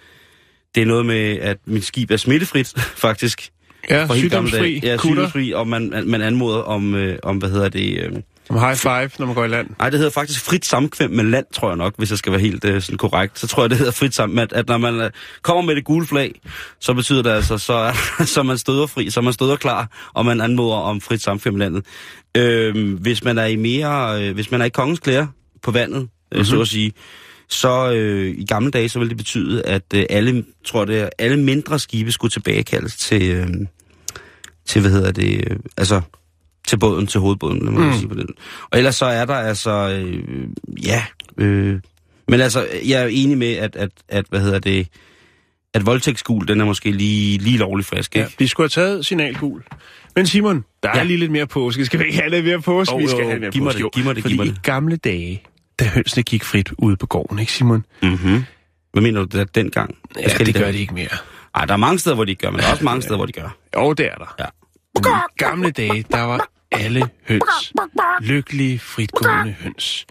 det er noget med, at mit skib er smittefrit, faktisk. Ja, sygdomsfri. Ja, sygdomsfri, og man, man- anmoder om, øh, om, hvad hedder det... Øh, som high five, når man går i land. Nej, det hedder faktisk frit samkvem med land, tror jeg nok, hvis jeg skal være helt øh, sådan korrekt. Så tror jeg, det hedder frit samkvem, at, at når man øh, kommer med det gule flag, så betyder det altså, så er, så man støder fri, så man støder klar, og man anmoder om frit samkvem med landet. Øh, hvis man er i mere, øh, hvis man er i kongens klæder på vandet, mm-hmm. så at sige, så øh, i gamle dage, så ville det betyde, at øh, alle, tror det er, alle mindre skibe skulle tilbagekaldes til, øh, til hvad hedder det, øh, altså til båden, til hovedbåden, lad mig mm. sige på den. Og ellers så er der altså, øh, ja, øh, men altså, jeg er enig med, at, at, at hvad hedder det, at voldtægtsgul, den er måske lige, lige lovlig frisk, ikke? Ja, vi skulle have taget signalgul. Men Simon, der er Ja. lige lidt mere påske. Skal vi ikke have lidt mere påske? Jo, vi skal jo, have mere giv mig påske. det, Jo, giv mig det, Fordi giv mig i det. gamle dage, da hønsene gik frit ude på gården, ikke Simon? Mm-hmm. Hvad mener du, det dengang? Ja, skal det de gør de ikke mere. Ej, der er mange steder, hvor de ikke gør, men der er også mange steder, hvor de gør. Jo, det er der. Ja. I gamle dage, der var alle høns lykkelige, fritgående høns.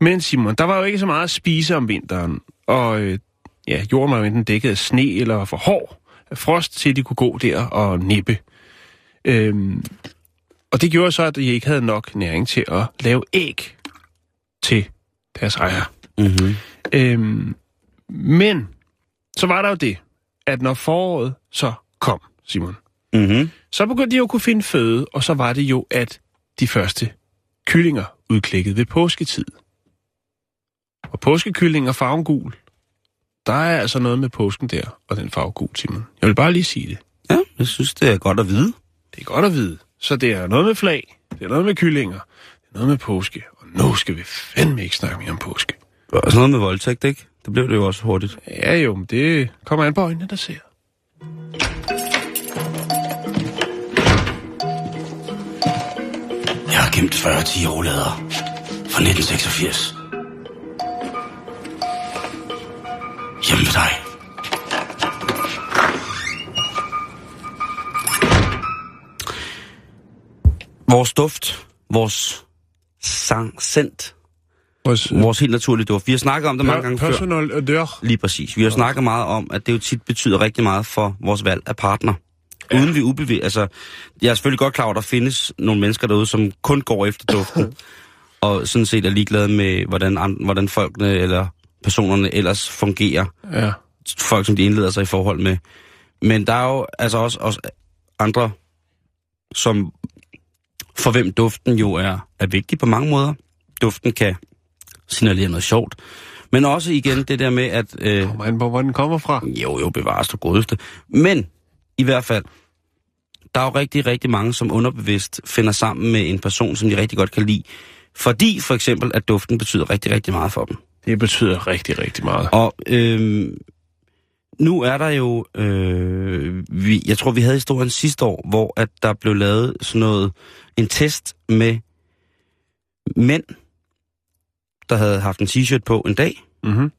Men Simon, der var jo ikke så meget at spise om vinteren, og øh, ja, jorden var jo enten dækket af sne eller for hård af frost, til de kunne gå der og nippe. Øhm, og det gjorde så, at de ikke havde nok næring til at lave æg til deres ejer. Mm-hmm. Øhm, men så var der jo det, at når foråret så kom, Simon, Mm-hmm. så begyndte de jo at kunne finde føde, og så var det jo, at de første kyllinger udklækkede ved påsketid. Og påskekyllinger farven gul, der er altså noget med påsken der, og den farve gul, Simon. Jeg vil bare lige sige det. Ja, jeg synes, det er godt at vide. Det er godt at vide. Så det er noget med flag, det er noget med kyllinger, det er noget med påske, nu skal vi fandme ikke snakke mere om påske. Og sådan noget med voldtægt, ikke? Det blev det jo også hurtigt. Ja jo, men det kommer an på øjnene, der ser. Jeg har gemt 40 10 roulader fra 1986. Hjemme ved dig. Vores duft, vores sang, sendt, Vores, helt naturlige duft. Vi har snakket om det mange gange før. personal odør. Lige præcis. Vi har snakket meget om, at det jo tit betyder rigtig meget for vores valg af partner. Ja. Uden vi ubevæger. Altså, jeg er selvfølgelig godt klar over, at der findes nogle mennesker derude, som kun går efter duften. og sådan set er ligeglade med, hvordan, an- hvordan folkene eller personerne ellers fungerer. Ja. Folk, som de indleder sig i forhold med. Men der er jo altså også, også andre, som for hvem duften jo er, er vigtig på mange måder. Duften kan signalere noget sjovt. Men også igen det der med, at... Øh, Kommer an på, hvor den kommer fra. jo, jo, bevares du godeste. Men i hvert fald, der er jo rigtig, rigtig mange, som underbevidst finder sammen med en person, som de rigtig godt kan lide. Fordi for eksempel, at duften betyder rigtig, rigtig meget for dem. Det betyder rigtig, rigtig meget. Og øhm, nu er der jo, øh, vi, jeg tror vi havde historien sidste år, hvor at der blev lavet sådan noget, en test med mænd, der havde haft en t-shirt på en dag, Mm-hmm.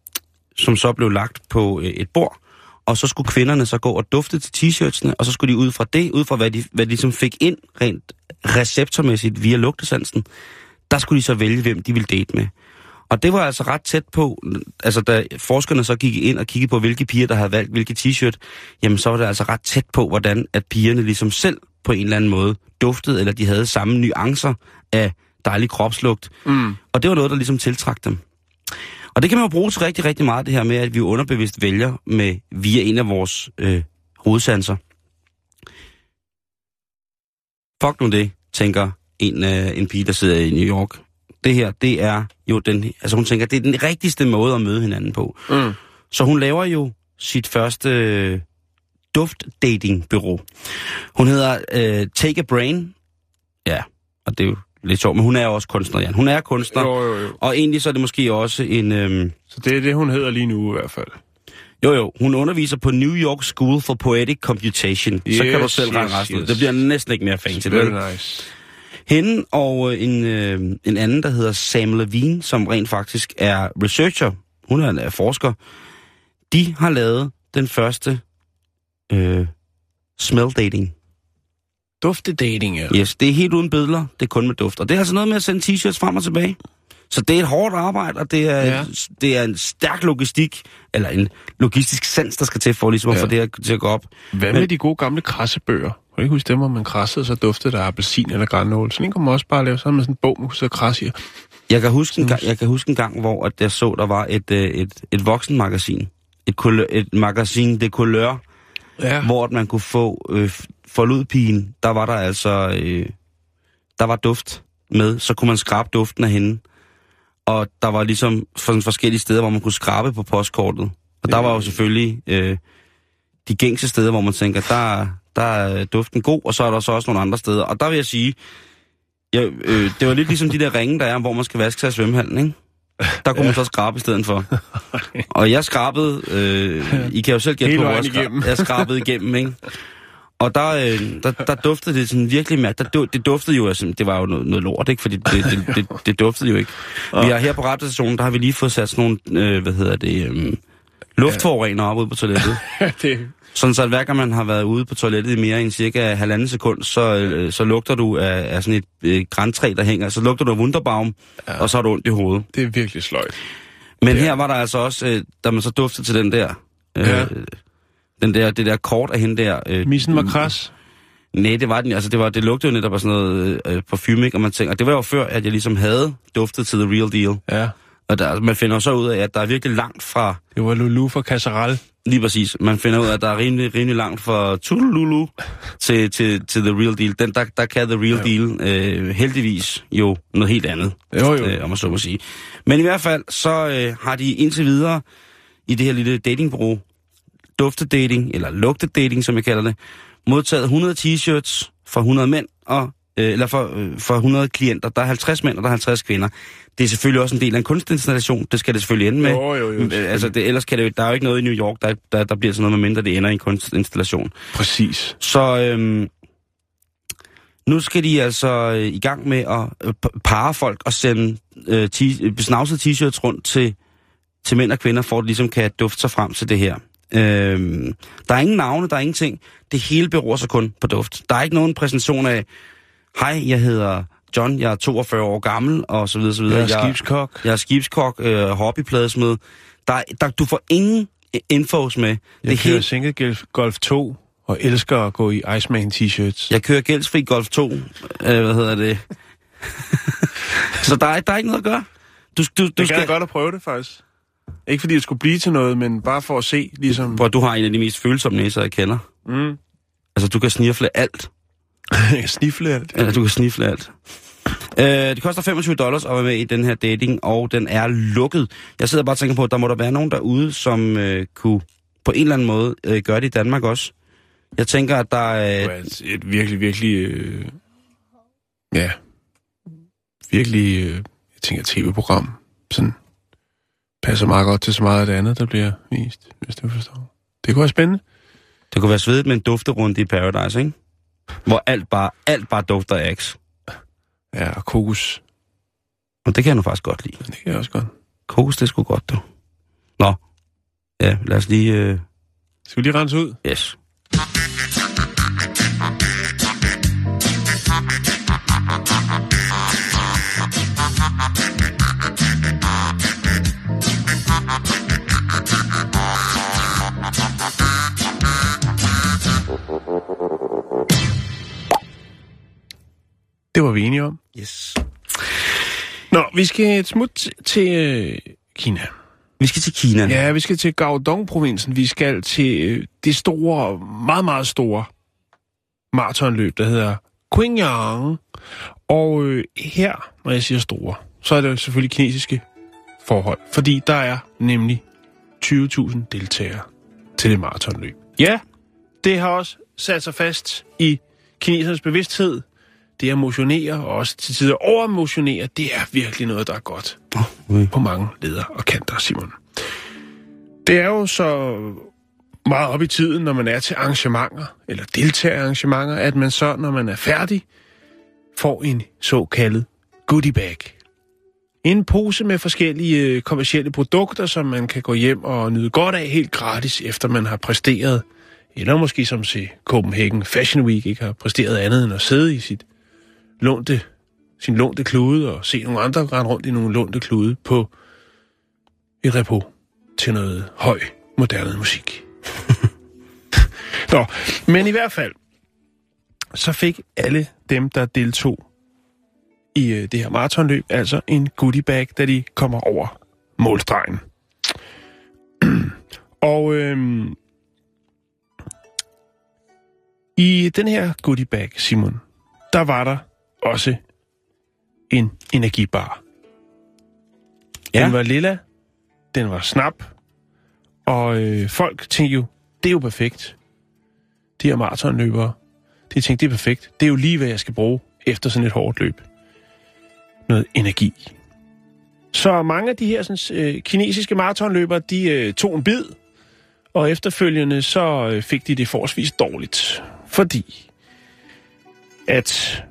som så blev lagt på øh, et bord, og så skulle kvinderne så gå og dufte til t-shirtsene, og så skulle de ud fra det, ud fra hvad de, hvad de ligesom fik ind rent receptormæssigt via lugtesansen, der skulle de så vælge, hvem de ville date med. Og det var altså ret tæt på, altså da forskerne så gik ind og kiggede på, hvilke piger, der havde valgt hvilke t-shirt, jamen så var det altså ret tæt på, hvordan at pigerne ligesom selv på en eller anden måde duftede, eller de havde samme nuancer af dejlig kropslugt. Mm. Og det var noget, der ligesom tiltrak dem. Og det kan man jo bruge til rigtig, rigtig meget, det her med, at vi underbevidst vælger med via en af vores øh, hovedsanser. Fuck nu det, tænker en, øh, en pige, der sidder i New York. Det her, det er jo den... Altså hun tænker, det er den rigtigste måde at møde hinanden på. Mm. Så hun laver jo sit første øh, duft-dating-bureau. Hun hedder øh, Take a Brain. Ja, og det er jo lidt sjovt, men hun er jo også kunstner, Jan. Hun er kunstner, Jo, jo, jo. og egentlig så er det måske også en... Øh, Så det er det, hun hedder lige nu i hvert fald. jo, jo, hun underviser på New York School for Poetic Computation. Yes, så kan du Yes, selv regne yes, resten. ud. yes. Det bliver næsten ikke mere fancy. vel? Very nice. Hende og øh, en, øh, en anden, der hedder Sam Levine, som rent faktisk er researcher, hun er en forsker, de har lavet den første øh, smell dating. Duftedating, ja. Yes, det er helt uden billeder, det er kun med duft. Og det er altså noget med at sende t-shirts frem og tilbage. Så det er et hårdt arbejde, og det er, Ja. det er en stærk logistik, eller en logistisk sans, der skal til for ligesom at Ja. få det her til at gå op. Hvad Men- med de gode gamle krassebøger? Kan du ikke huske dem, hvor man krassede, så duftede der appelsin eller granål? Så den kunne man også bare lave sådan med sådan en bog, man kunne så krasse i. Jeg kan huske en gang, jeg kan huske en gang hvor at jeg så, der var et, øh, et, et voksenmagasin. Et, couleur, et magasin de couleur, Ja. hvor at man kunne få øh, forludpigen. Der var der altså, øh, der var duft med, så kunne man skrabe duften af hende. Og der var ligesom sådan forskellige steder, hvor man kunne skrabe på postkortet. Og der var jo selvfølgelig øh, de gængse steder, hvor man tænker, der, der er duften god, og så er der så også nogle andre steder. Og der vil jeg sige, jeg, øh, det var lidt ligesom de der ringe, der er, hvor man skal vaske sig i svømmehallen, ikke? Der kunne ja. man så skrabe i stedet for. Og jeg skrabede, øh, I kan jo selv gætte på, hvor jeg, skra- jeg skrabede igennem, ikke? Og der, øh, der, der duftede det sådan virkelig mærkeligt. Der, det duftede jo, altså, det var jo noget, noget lort, ikke? Fordi det, det, det, det duftede jo ikke. Vi har her på radiostationen, der har vi lige fået sat sådan nogle, øh, hvad hedder det, øh, luftforurener op ude på toilettet. det, Sådan så at hver gang man har været ude på toilettet i mere end cirka halvanden sekund, så, øh, så lugter du af, af sådan et øh, græntræ, der hænger. Så lugter du af Wunderbaum, ja. og så har du ondt i hovedet. det er virkelig sløjt. Men Ja. her var der altså også, øh, da man så duftede til den der, øh, Ja. den der, det der kort af hende der. Øh, Missen var kras. Nej, det var den, altså det, var, det lugtede jo netop af sådan noget øh, parfume, ikke? Og man tænker, og det var jo før, at jeg ligesom havde duftet til The Real Deal. Ja. Og der, man finder så ud af, at der er virkelig langt fra, Det var Lulu fra Casserelle. Lige præcis, man finder ud af, at der er rimelig, rimelig langt fra Tululu til, til, til The Real Deal. Den, der, der kan The Real Ja. Deal øh, heldigvis jo noget helt andet. Jo, jo. øh, om man så må sige. Men i hvert fald, så øh, har de indtil videre i det her lille datingbureau, duftedating, eller lugtedating, som jeg kalder det, modtaget 100 t-shirts fra 100 mænd, og, øh, eller for, øh, for 100 klienter. Der er 50 mænd, og der er 50 kvinder. Det er selvfølgelig også en del af en kunstinstallation, det skal det selvfølgelig ende med. Jo, jo, jo, Øh, Altså, det, ellers kan det jo, der er jo ikke noget i New York, der, der, der bliver sådan noget, med mindre det ender i en kunstinstallation. Præcis. Så øhm, nu skal de altså øh, i gang med at øh, p- parre folk og sende øh, besnavsede t-shirts rundt til, til mænd og kvinder, for at de ligesom kan dufte sig frem til det her. Øhm, der er ingen navne, der er ingenting. Det hele beror sig kun på duft. Der er ikke nogen præsentation af, hej, jeg hedder John, jeg er 42 år gammel, og så videre, så videre. Jeg er skibskok. Jeg er skibskok, øh, hobbypladesmed. Der, der, du får ingen infos med. Jeg det kører helt, Single Golf- Golf 2 og elsker at gå i Iceman t-shirts. Jeg kører gældsfri Golf 2. Øh, hvad hedder det? så der er, der er ikke noget at gøre. Du, du, du Det skal... gad godt at prøve det, faktisk. Ikke fordi det skulle blive til noget, men bare for at se, ligesom... Hvor du har en af de mest følsomme næser, jeg kender. Mm. Altså, du kan snifle alt. Jeg snifle af det. Eller du kan snifle alt. Øh, det koster 25 dollars at være med i den her dating, og den er lukket. Jeg sidder bare og tænker på, at der må der være nogen derude, som øh, kunne på en eller anden måde øh, gøre det i Danmark også. Jeg tænker, at der er... Var et, et virkelig, virkelig... Øh, ja. Virkelig, øh, jeg tænker, tv-program. Sådan passer meget godt til så meget af det andet, der bliver vist, hvis du forstår. Det kunne være spændende. Det kunne være svedigt med en dufterunde i Paradise, ikke? Hvor alt bare, alt bare dufter af Axe. Ja, og kokos. Og det kan jeg nu faktisk godt lide. Det kan jeg også godt. Kokos, det sgu godt, du. Nå. Ja, lad os lige... Øh... Skal vi lige rense ud? Yes. Det var vi enige om. Yes. Nå, vi skal et smut til øh, Kina. Vi skal til Kina. Ja, vi skal til Guangdong-provinsen. Vi skal til øh, det store, meget, meget store maratonløb, der hedder Qingyang. Og øh, her, når jeg siger store, så er det selvfølgelig kinesiske forhold. Fordi der er nemlig 20.000 deltagere til det maratonløb. Ja, det har også sat sig fast i kinesernes bevidsthed. Det at motionere, og også til tider overmotionere, det er virkelig noget, der er godt Okay. på mange leder og kanter, Simon. Det er jo så meget op i tiden, når man er til arrangementer, eller deltager arrangementer, at man så, når man er færdig, får en såkaldet goodie bag. En pose med forskellige øh, kommersielle produkter, som man kan gå hjem og nyde godt af helt gratis, efter man har præsteret, eller måske som til Copenhagen Fashion Week ikke har præsteret andet end at sidde i sit lånte sin lånte klude og se nogle andre rende rundt i nogle lånte klude på et repo til noget høj, moderne musik. Nå, men i hvert fald, så fik alle dem, der deltog i øh, det her maratonløb, altså en goodie bag, da de kommer over målstregen. og øhm, i den her goodie bag, Simon, der var der også en energibar. Ja. Den var lilla, den var snap, og øh, folk tænkte jo, det er jo perfekt. De her maratonløbere, de tænkte, det er perfekt. Det er jo lige, hvad jeg skal bruge efter sådan et hårdt løb. Noget energi. Så mange af de her sådan, øh, kinesiske maratonløbere, de øh, tog en bid, og efterfølgende så øh, fik de det forholdsvis dårligt. Fordi at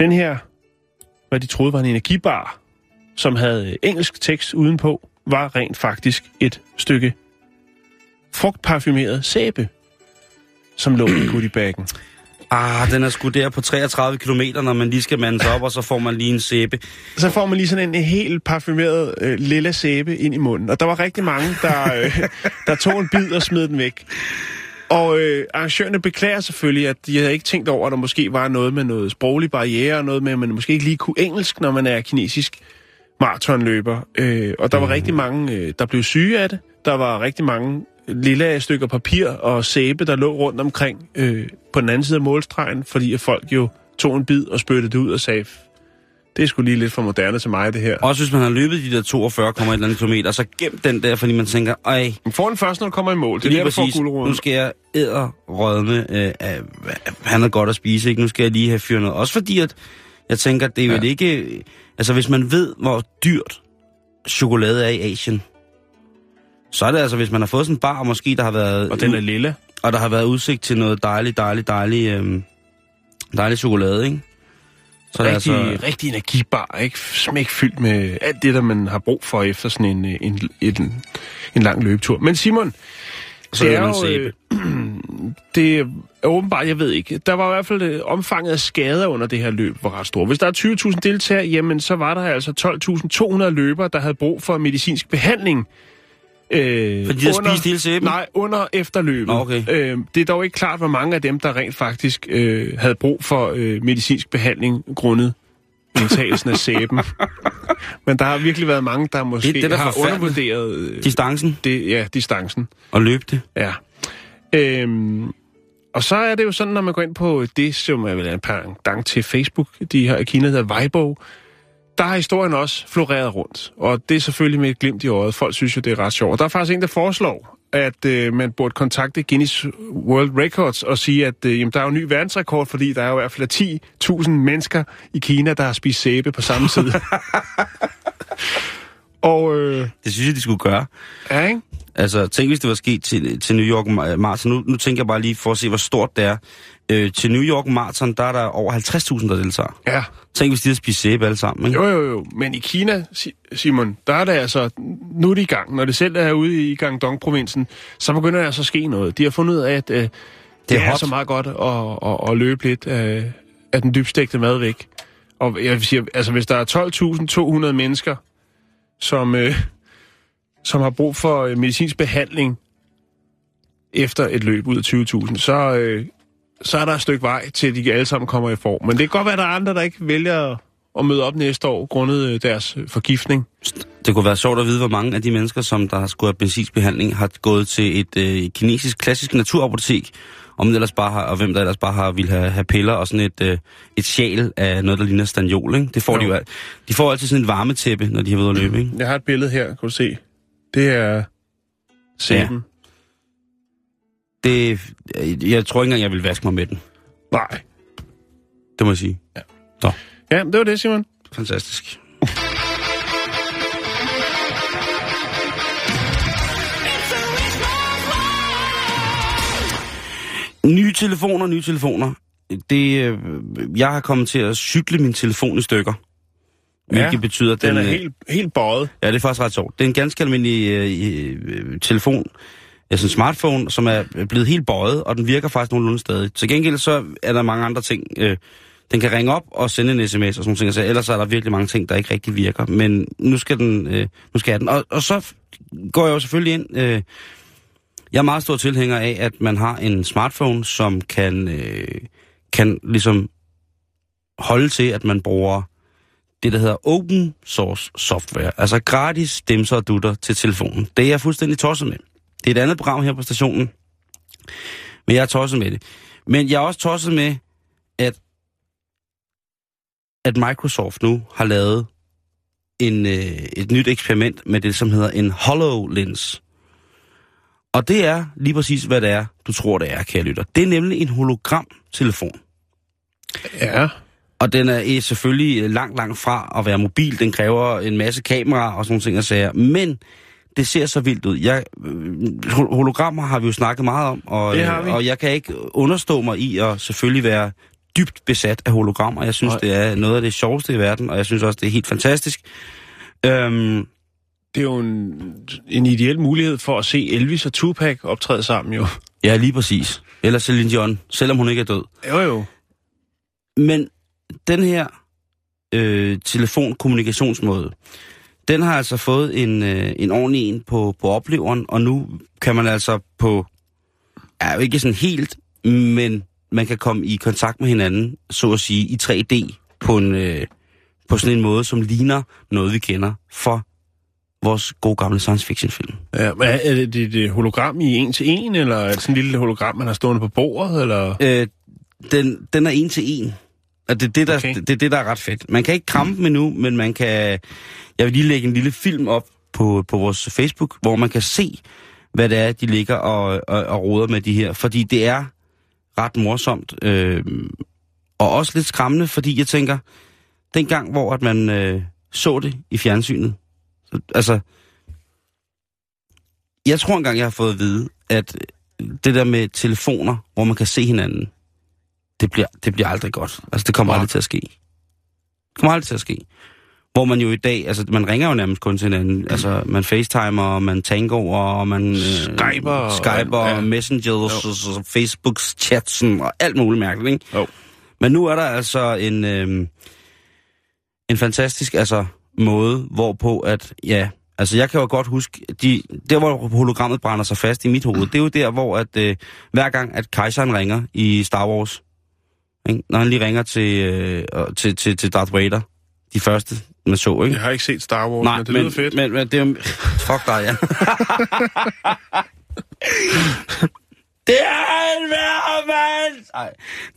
den her, hvad de troede var en energibar, som havde engelsk tekst udenpå, var rent faktisk et stykke frugtparfumeret sæbe, som lå i goodiebaggen. Ah, den er sgu der på 33 km, når man lige skal mande sig op, og så får man lige en sæbe. Så får man lige sådan en helt parfumeret øh, lille sæbe ind i munden. Og der var rigtig mange, der, øh, der tog en bid og smed den væk. Og øh, arrangørerne beklager selvfølgelig, at de havde ikke tænkt over, at der måske var noget med noget sproglig barriere, og noget med, at man måske ikke lige kunne engelsk, når man er kinesisk maratonløber. Øh, og der var rigtig mange, øh, der blev syge af det. Der var rigtig mange lille stykker papir og sæbe, der lå rundt omkring øh, på den anden side af målstregen, fordi at folk jo tog en bid og spyttede det ud og sagde, det er sgu lige lidt for moderne til mig, det her. Også hvis man har løbet de der 42,1 km, så gem den der, fordi man tænker, ej, Man får den først, når du kommer i mål. Det er lige der, du får nu skal jeg æderrødme, øh, af, han har godt at spise, ikke? Nu skal jeg lige have fyret noget. Også fordi, at jeg tænker, det er Ja. ikke... Altså, hvis man ved, hvor dyrt chokolade er i Asien, så er det altså, hvis man har fået sådan en bar, måske der har været... Og den er lille. og der har været udsigt til noget dejligt, dejligt, dejligt, øhm, dejligt chokolade, ikke? Så er det Rigtig, altså, rigtig energibar, ikke? Smæk fyldt med alt det, der man har brug for efter sådan en, øh, en, en, en lang løbetur. Men Simon, så det er er jo, øh, det er åbenbart, jeg ved ikke. Der var i hvert fald øh, omfanget af skader under det her løb var ret stort. Hvis der er 20.000 deltagere, jamen så var der altså 12.200 løbere, der havde brug for medicinsk behandling. Øh, Fordi de havde spist hele sæben? Nej, under efterløbet. Nå, okay. øh, det er dog ikke klart, hvor mange af dem, der rent faktisk øh, havde brug for øh, medicinsk behandling grundet indtagelsen af sæben. Men der har virkelig været mange, der måske Det- det er da har undervurderet øh, Distancen det, ja, distancen. og løb det. Ja. Øhm, og så er det jo sådan, når man går ind på det, som er vel en pendant til Facebook, de her i Kina, der hedder Weibo, der har historien også floreret rundt. Og det er selvfølgelig med et glimt i øjet. Folk synes jo, det er ret sjovt. Og der er faktisk en, der foreslår, at øh, man burde kontakte Guinness World Records og sige, at øh, jamen, der er jo en ny verdensrekord, fordi der er jo i hvert fald 10.000 mennesker i Kina, der har spist sæbe på samme tid. og øh, Det synes jeg, de skulle gøre. ja, ikke? Altså, tænk hvis det var sket til, til New York Ma- Marathon. Nu, nu tænker jeg bare lige for at se, hvor stort det er. Øh, til New York Marathon, der er der over 50.000, der deltager. Ja. Tænk, hvis de havde spist sæbe alle sammen, ikke? Jo, jo, jo. Men i Kina, Si- Simon, der er det altså, nu er det i gang. Når det selv er ude i Guangdong-provinsen, så begynder der altså at ske noget. De har fundet ud af, at øh, det, det er, hot. så meget godt at, at, at løbe lidt af, af den dybstegte mad væk. Og jeg vil sige, altså hvis der er 12.200 mennesker, som, øh, som har brug for øh, medicinsk behandling efter et løb ud af 20.000, så, øh, så er der et stykke vej til, at de alle sammen kommer i form. Men det kan godt være, at der er andre, der ikke vælger at møde op næste år, grundet øh, deres øh, forgiftning. Det kunne være sjovt at vide, hvor mange af de mennesker, som der har skulle have benzinsk behandling, har gået til et øh, kinesisk klassisk naturapotek, om ellers bare har, og hvem der ellers bare har vil have, have piller og sådan et, øh, et sjæl af noget, der ligner stanjol, ikke? Det får Jo. de jo De får altid sådan et varmetæppe, når de har været ude at løbe, ikke? Jeg har et billede her, kan du se. Det er sæben. Ja. Det, jeg tror ikke engang, jeg vil vaske mig med den. Nej. Det må jeg sige. Ja, det var det, Simon. Fantastisk. Nye telefoner, nye telefoner. Det, øh, jeg har kommet til at cykle min telefon i stykker. Hvilket Ja, betyder, at Den er øh, helt, helt bøjet. Ja, det er faktisk ret sjovt. Det er en ganske almindelig øh, øh, telefon, en smartphone, som er blevet helt bøjet, og den virker faktisk nogenlunde stadig. Til gengæld så er der mange andre ting, øh, den kan ringe op og sende en sms og sådan nogle ting. Så ellers er der virkelig mange ting, der ikke rigtig virker. Men nu skal den, øh, nu skal den. Og, og så går jeg jo selvfølgelig ind... Øh, jeg er meget stor tilhænger af, at man har en smartphone, som kan, øh, kan ligesom holde til, at man bruger det, der hedder open source software. Altså gratis dimser og dutter til telefonen. Det er jeg fuldstændig tosset med. Det er et andet program her på stationen. Men jeg er tosset med det. Men jeg er også tosset med, at, at Microsoft nu har lavet en, øh, et nyt eksperiment med det, som hedder en HoloLens. Og det er lige præcis, hvad det er, du tror, det er, kære lytter. Det er nemlig en hologramtelefon. Ja. Og den er selvfølgelig langt, langt fra at være mobil. Den kræver en masse kameraer og sådan nogle ting og sager. Men det ser så vildt ud. Jeg, øh, hologrammer har vi jo snakket meget om, og, og jeg kan ikke understå mig i at selvfølgelig være dybt besat af hologrammer. Jeg synes, Nej. det er noget af det sjoveste i verden, og jeg synes også, det er helt fantastisk. Øhm, Det er jo en, en ideel mulighed for at se Elvis og Tupac optræde sammen, jo. ja, lige præcis. Eller Celine Dion, selvom hun ikke er død. Jo, jo. Men den her øh, telefonkommunikationsmåde, den har altså fået en, øh, en ordentlig en på, på opleveren, og nu kan man altså på, ja, ikke sådan helt, men man kan komme i kontakt med hinanden, så at sige, i 3D på, en, øh, på sådan en måde, som ligner noget, vi kender for vores gode gamle science fiction film. Ja, er er det et øh, hologram i en til en, eller er det sådan en lille hologram, man har stående på bordet, eller? Øh, den, den er en til en. Og det er det, der, Okay. det, er det, der er ret fedt. Man kan ikke kramme dem endnu, men man kan... Jeg vil lige lægge en lille film op på, på vores Facebook, hvor man kan se, hvad det er, de ligger og, og, og roder med de her. Fordi det er ret morsomt. Øh, og også lidt skræmmende, fordi jeg tænker, dengang, hvor at man øh, så det i fjernsynet, så, altså... Jeg tror engang, jeg har fået at vide, at det der med telefoner, hvor man kan se hinanden, det bliver, det bliver aldrig godt. Altså, det kommer Nej. aldrig til at ske. Det kommer aldrig til at ske. Hvor man jo i dag, altså man ringer jo nærmest kun til hinanden. Altså man facetimer, og man tangoer, og man... Øh, Skyper og- Skyper, ja. og messengers, og, og Facebooks chats, og alt muligt mærkeligt, ikke? Jo. Men nu er der altså en, øh, en fantastisk altså, måde, hvorpå at, ja, altså jeg kan jo godt huske, de, der hvor hologrammet brænder sig fast i mit hoved, det er jo der, hvor at, øh, hver gang at kejseren ringer i Star Wars, ikke? når han lige ringer til, øh, og- til, til, til Darth Vader, de første, man så, ikke? Jeg har ikke set Star Wars, Nej, men det men, lyder fedt. Men, men det er jo... Fuck dig, ja. det er en værre, mand! Ej,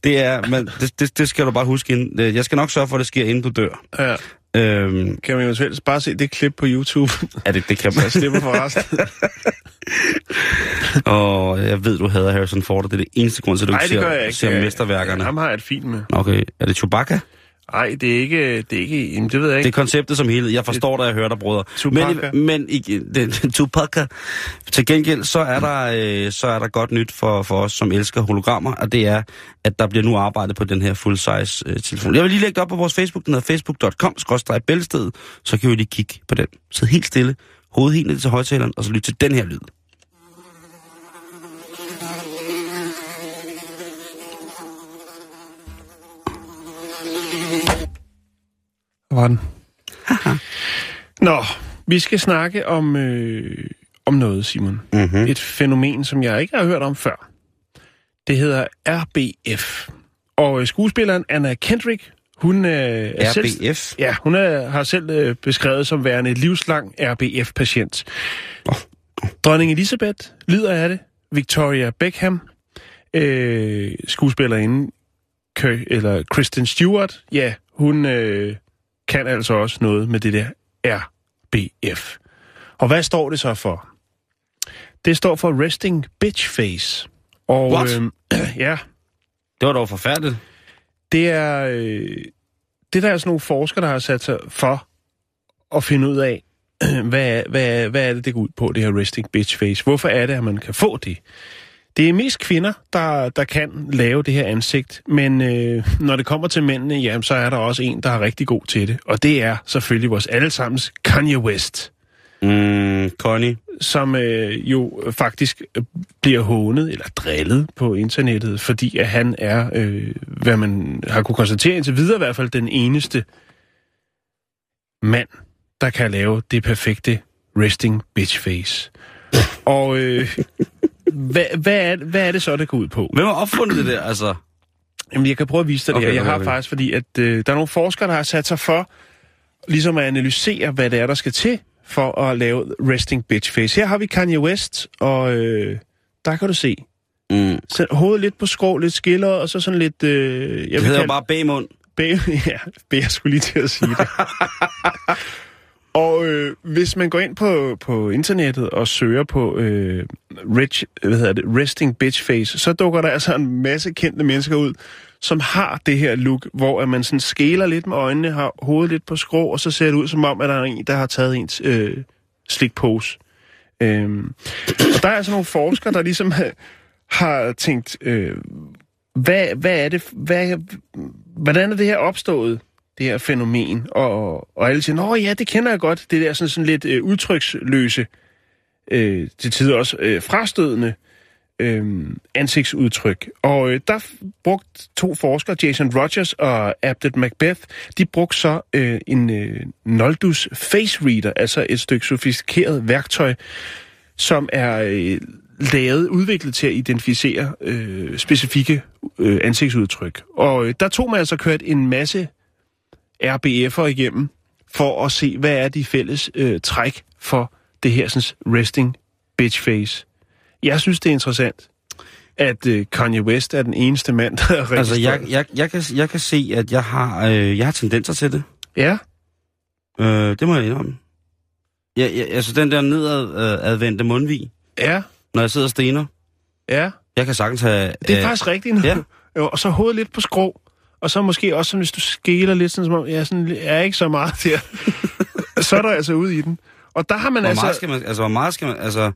det er... Men det, det, det, skal du bare huske inden. øh, Jeg skal nok sørge for, at det sker, inden du dør. Ja. Øhm, Kan man eventuelt bare se det klip på YouTube, ja, det, det kan så jeg man. slipper for resten? Og jeg ved, du hader Harrison Ford, og det er det eneste grund til, at du Nej, ikke det ser, gør jeg ikke. ser mesterværkerne. Ham har jeg et fint med. Okay, er det Chewbacca? Nej, det er ikke... Det er ikke jamen, det ved jeg ikke. Det er konceptet som helhed. Jeg forstår dig, jeg hører dig, brødre. Men, men ikke, det, Tupac. Til gengæld, så er, der, øh, så er der godt nyt for, for os, som elsker hologrammer, og det er, at der bliver nu arbejdet på den her full-size øh, telefon. Jeg vil lige lægge det op på vores Facebook, den hedder facebook.com, bælsted, så kan vi lige kigge på den. Sid helt stille, hovedet helt ned til højtaleren, og så lyt til den her lyd. Hvor var den? Nå, vi skal snakke om, øh, om noget, Simon. Mm-hmm. Et fænomen, som jeg ikke har hørt om før. Det hedder RBF. Og øh, skuespilleren Anna Kendrick, hun øh, er selv... RBF. Ja, hun er, har selv øh, beskrevet som værende et livslang RBF-patient. Dronning Elisabeth lider af det. Victoria Beckham, øh, skuespillerinde, Kø, eller Kristen Stewart, ja, hun øh, kan altså også noget med det der RBF. Og hvad står det så for? Det står for Resting Bitch Face. Og What? Øh, ja, Det var dog forfærdeligt. det er, øh, det der er sådan nogle forskere, der har sat sig for at finde ud af, hvad, er- hvad, er- hvad er det, det går ud på, det her resting bitch face. Hvorfor er det, at man kan få det? Det er mest kvinder, der, der kan lave det her ansigt, men øh, når det kommer til mændene, jamen, så er der også en, der er rigtig god til det. Og det er selvfølgelig vores allesammens Kanye West Mm, Connie. som øh, jo faktisk øh, bliver hånet eller drillet på internettet, fordi at han er øh, hvad man har kunne konstatere indtil videre, i hvert fald den eneste mand, der kan lave det perfekte resting bitch face. Og øh, hvad, hvad, er, hvad er det så, det går ud på? Hvem har opfundet det der, altså? Jamen, jeg kan prøve at vise dig okay, det her. Jeg har okay. faktisk, fordi at, øh, der er nogle forskere, der har sat sig for ligesom at analysere, hvad det er, der skal til for at lave resting bitch face. Her har vi Kanye West, og øh, der kan du se. Mm. Så hovedet lidt på skrå, lidt skiller, og så sådan lidt... Øh, jeg Det hedder kalde- bare bagmund. Bag, ja, bag, jeg skulle lige til at sige det. og øh, hvis man går ind på, på internettet og søger på øh, rich, hvad hedder det, resting bitch face, så dukker der altså en masse kendte mennesker ud, som har det her look, hvor at man sådan skæler lidt med øjnene, har hovedet lidt på skrå, og så ser det ud som om, at der er en, der har taget ens øh, slikpose. Øhm, og der er altså nogle forskere, der ligesom har- har tænkt, øh, hvad, hvad er det, hvad, hvordan er det her opstået, det her fænomen? Og, og alle siger, nå ja, det kender jeg godt, det der sådan, sådan lidt øh, udtryksløse, øh, til tider også øh, frastødende øh, ansigtsudtryk. Og øh, der brugte to forskere, Jason Rogers og Abdet Macbeth, de brugte så øh, en øh, Noldus Face Reader, altså et stykke sofistikeret værktøj, som er øh, lavet, udviklet til at identificere øh, specifikke øh, ansigtsudtryk. Og øh, der tog man altså kørt en masse RBF'er igennem, for at se, hvad er de fælles øh, træk for det her sådan, resting bitch face. Jeg synes, det er interessant, at øh, Kanye West er den eneste mand, der er Altså, jeg, jeg, jeg, kan, jeg kan se, at jeg har, øh, jeg har tendenser til det. Ja, Øh, det må jeg indrømme. Ja, ja, altså, den der nedadvendte mundvig, ja, når jeg sidder og stener, ja. jeg kan sagtens have... Det er øh, faktisk rigtigt. ja. Jo, og så hovedet lidt på skrå. Og så måske også, sådan, hvis du skæler lidt, sådan, som om, ja, sådan, er ikke så meget der. så er der altså ude i den. Og der har man Hvor altså... meget skal man... Altså, hvor meget skal man... Altså,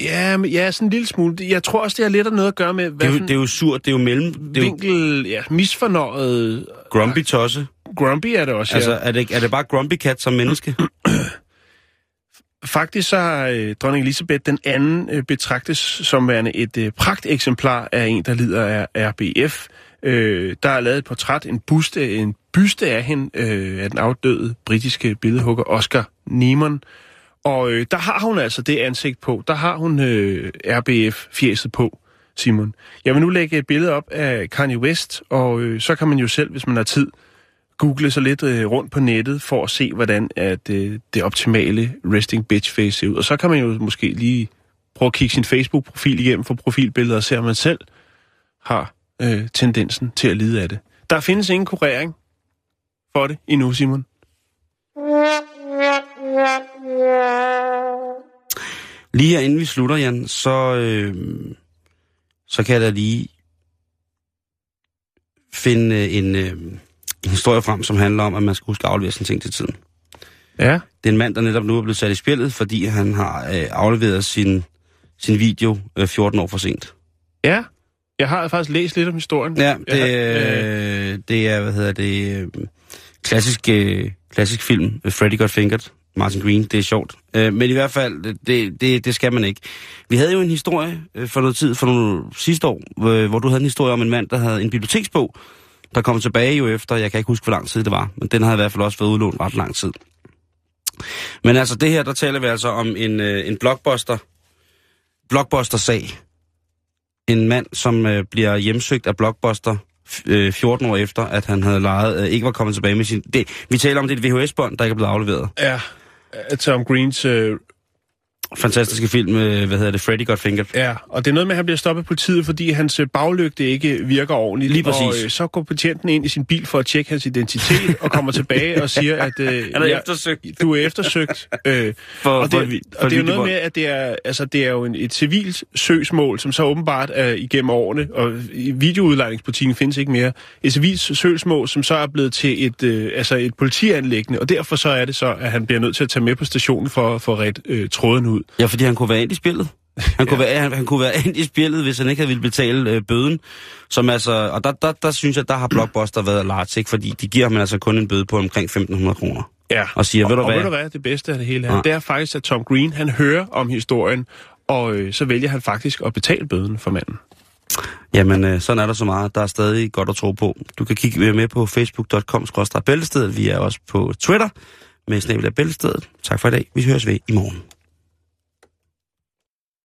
Ja, men, ja, sådan en lille smule. Jeg tror også, det har lidt af noget at gøre med, det, hvad er jo, det er jo surt, det er jo mellem... Det er jo vinkel... Ja, misfornøjet... grumpy tosse. Grumpy er det også, ja. Altså, er det, er det bare grumpy cat som menneske? Faktisk så har øh, dronning Elisabeth den anden øh, betragtes som værende et øh, pragteksemplar af en, der lider af RBF. Øh, der er lavet et portræt, en buste, en byste af hende, øh, af den afdøde britiske billedhugger Oscar Niemann. Og øh, der har hun altså det ansigt på. Der har hun øh, RBF-fjeset på, Simon. Jeg vil nu lægge et billede op af Kanye West, og øh, så kan man jo selv, hvis man har tid, google sig lidt øh, rundt på nettet for at se, hvordan at, øh, det optimale resting bitch face ser ud. Og så kan man jo måske lige prøve at kigge sin Facebook-profil igennem for profilbilleder og se, om man selv har øh, tendensen til at lide af det. Der findes ingen kurering for det endnu, Simon. Lige her inden vi slutter, Jan, så, øh, så kan jeg da lige finde øh, en, øh, en historie frem, som handler om, at man skal huske at aflevere sine ting til tiden. Ja. Det er en mand, der netop nu er blevet sat i spillet, fordi han har øh, afleveret sin, sin video øh, 14 år for sent. Ja. Jeg har faktisk læst lidt om historien. Ja, det, har- øh, det er, hvad hedder det, øh, klassisk, øh, klassisk film, Freddy Got Fingered, Martin Green, det er sjovt. Øh, men i hvert fald, det, det, det skal man ikke. Vi havde jo en historie øh, for noget tid, for nogle sidste år, øh, hvor du havde en historie om en mand, der havde en biblioteksbog, der kom tilbage jo efter, jeg kan ikke huske, hvor lang tid det var, men den havde i hvert fald også været udlånt ret lang tid. Men altså det her, der taler vi altså om en, øh, en blockbuster, blockbuster-sag. En mand, som øh, bliver hjemsøgt af blockbuster øh, 14 år efter, at han havde lejet, øh, ikke var kommet tilbage med sin... Det, vi taler om det er et VHS-bånd, der ikke er blevet afleveret. Ja. Tom Greens... Øh, Fantastiske film, hvad hedder det, Freddy Got Fingered. ja, og det er noget med, at han bliver stoppet af politiet, fordi hans øh, baglygte ikke virker ordentligt. Lige præcis. Og øh, så går betjenten ind i sin bil for at tjekke hans identitet, og kommer tilbage og siger, at øh, Han er eftersøgt. du er eftersøgt. Øh, For, og for, det, for, og det er jo for noget med, at det er, altså, det er jo en, et civilt søgsmål, som så åbenbart er igennem årene, og videoudlejningsbutikken findes ikke mere, et civilt søgsmål, som så er blevet til et, øh, altså et politianlæggende, og derfor så er det så, at han bliver nødt til at tage med på stationen for, for at ret øh, tråden ud. Ja, fordi han kunne være ind i spillet. Han kunne, Ja. være, han, han kunne være ind i spillet, hvis han ikke havde ville betale øh, bøden. Som altså, og der, der, der synes jeg, der har Blockbuster været large, ikke? fordi de giver ham altså kun en bøde på omkring 1.500 kroner. Ja. Og siger, og, ved du og hvad? ved du hvad, det bedste af det hele er, Ja. det er faktisk, at Tom Green, han hører om historien, og øh, så vælger han faktisk at betale bøden for manden. Jamen, øh, sådan er der så meget. Der er stadig godt at tro på. Du kan kigge med på facebook.com bæltestedet. Vi er også på Twitter med snabel bæltestedet. Tak for i dag. Vi høres ved i morgen.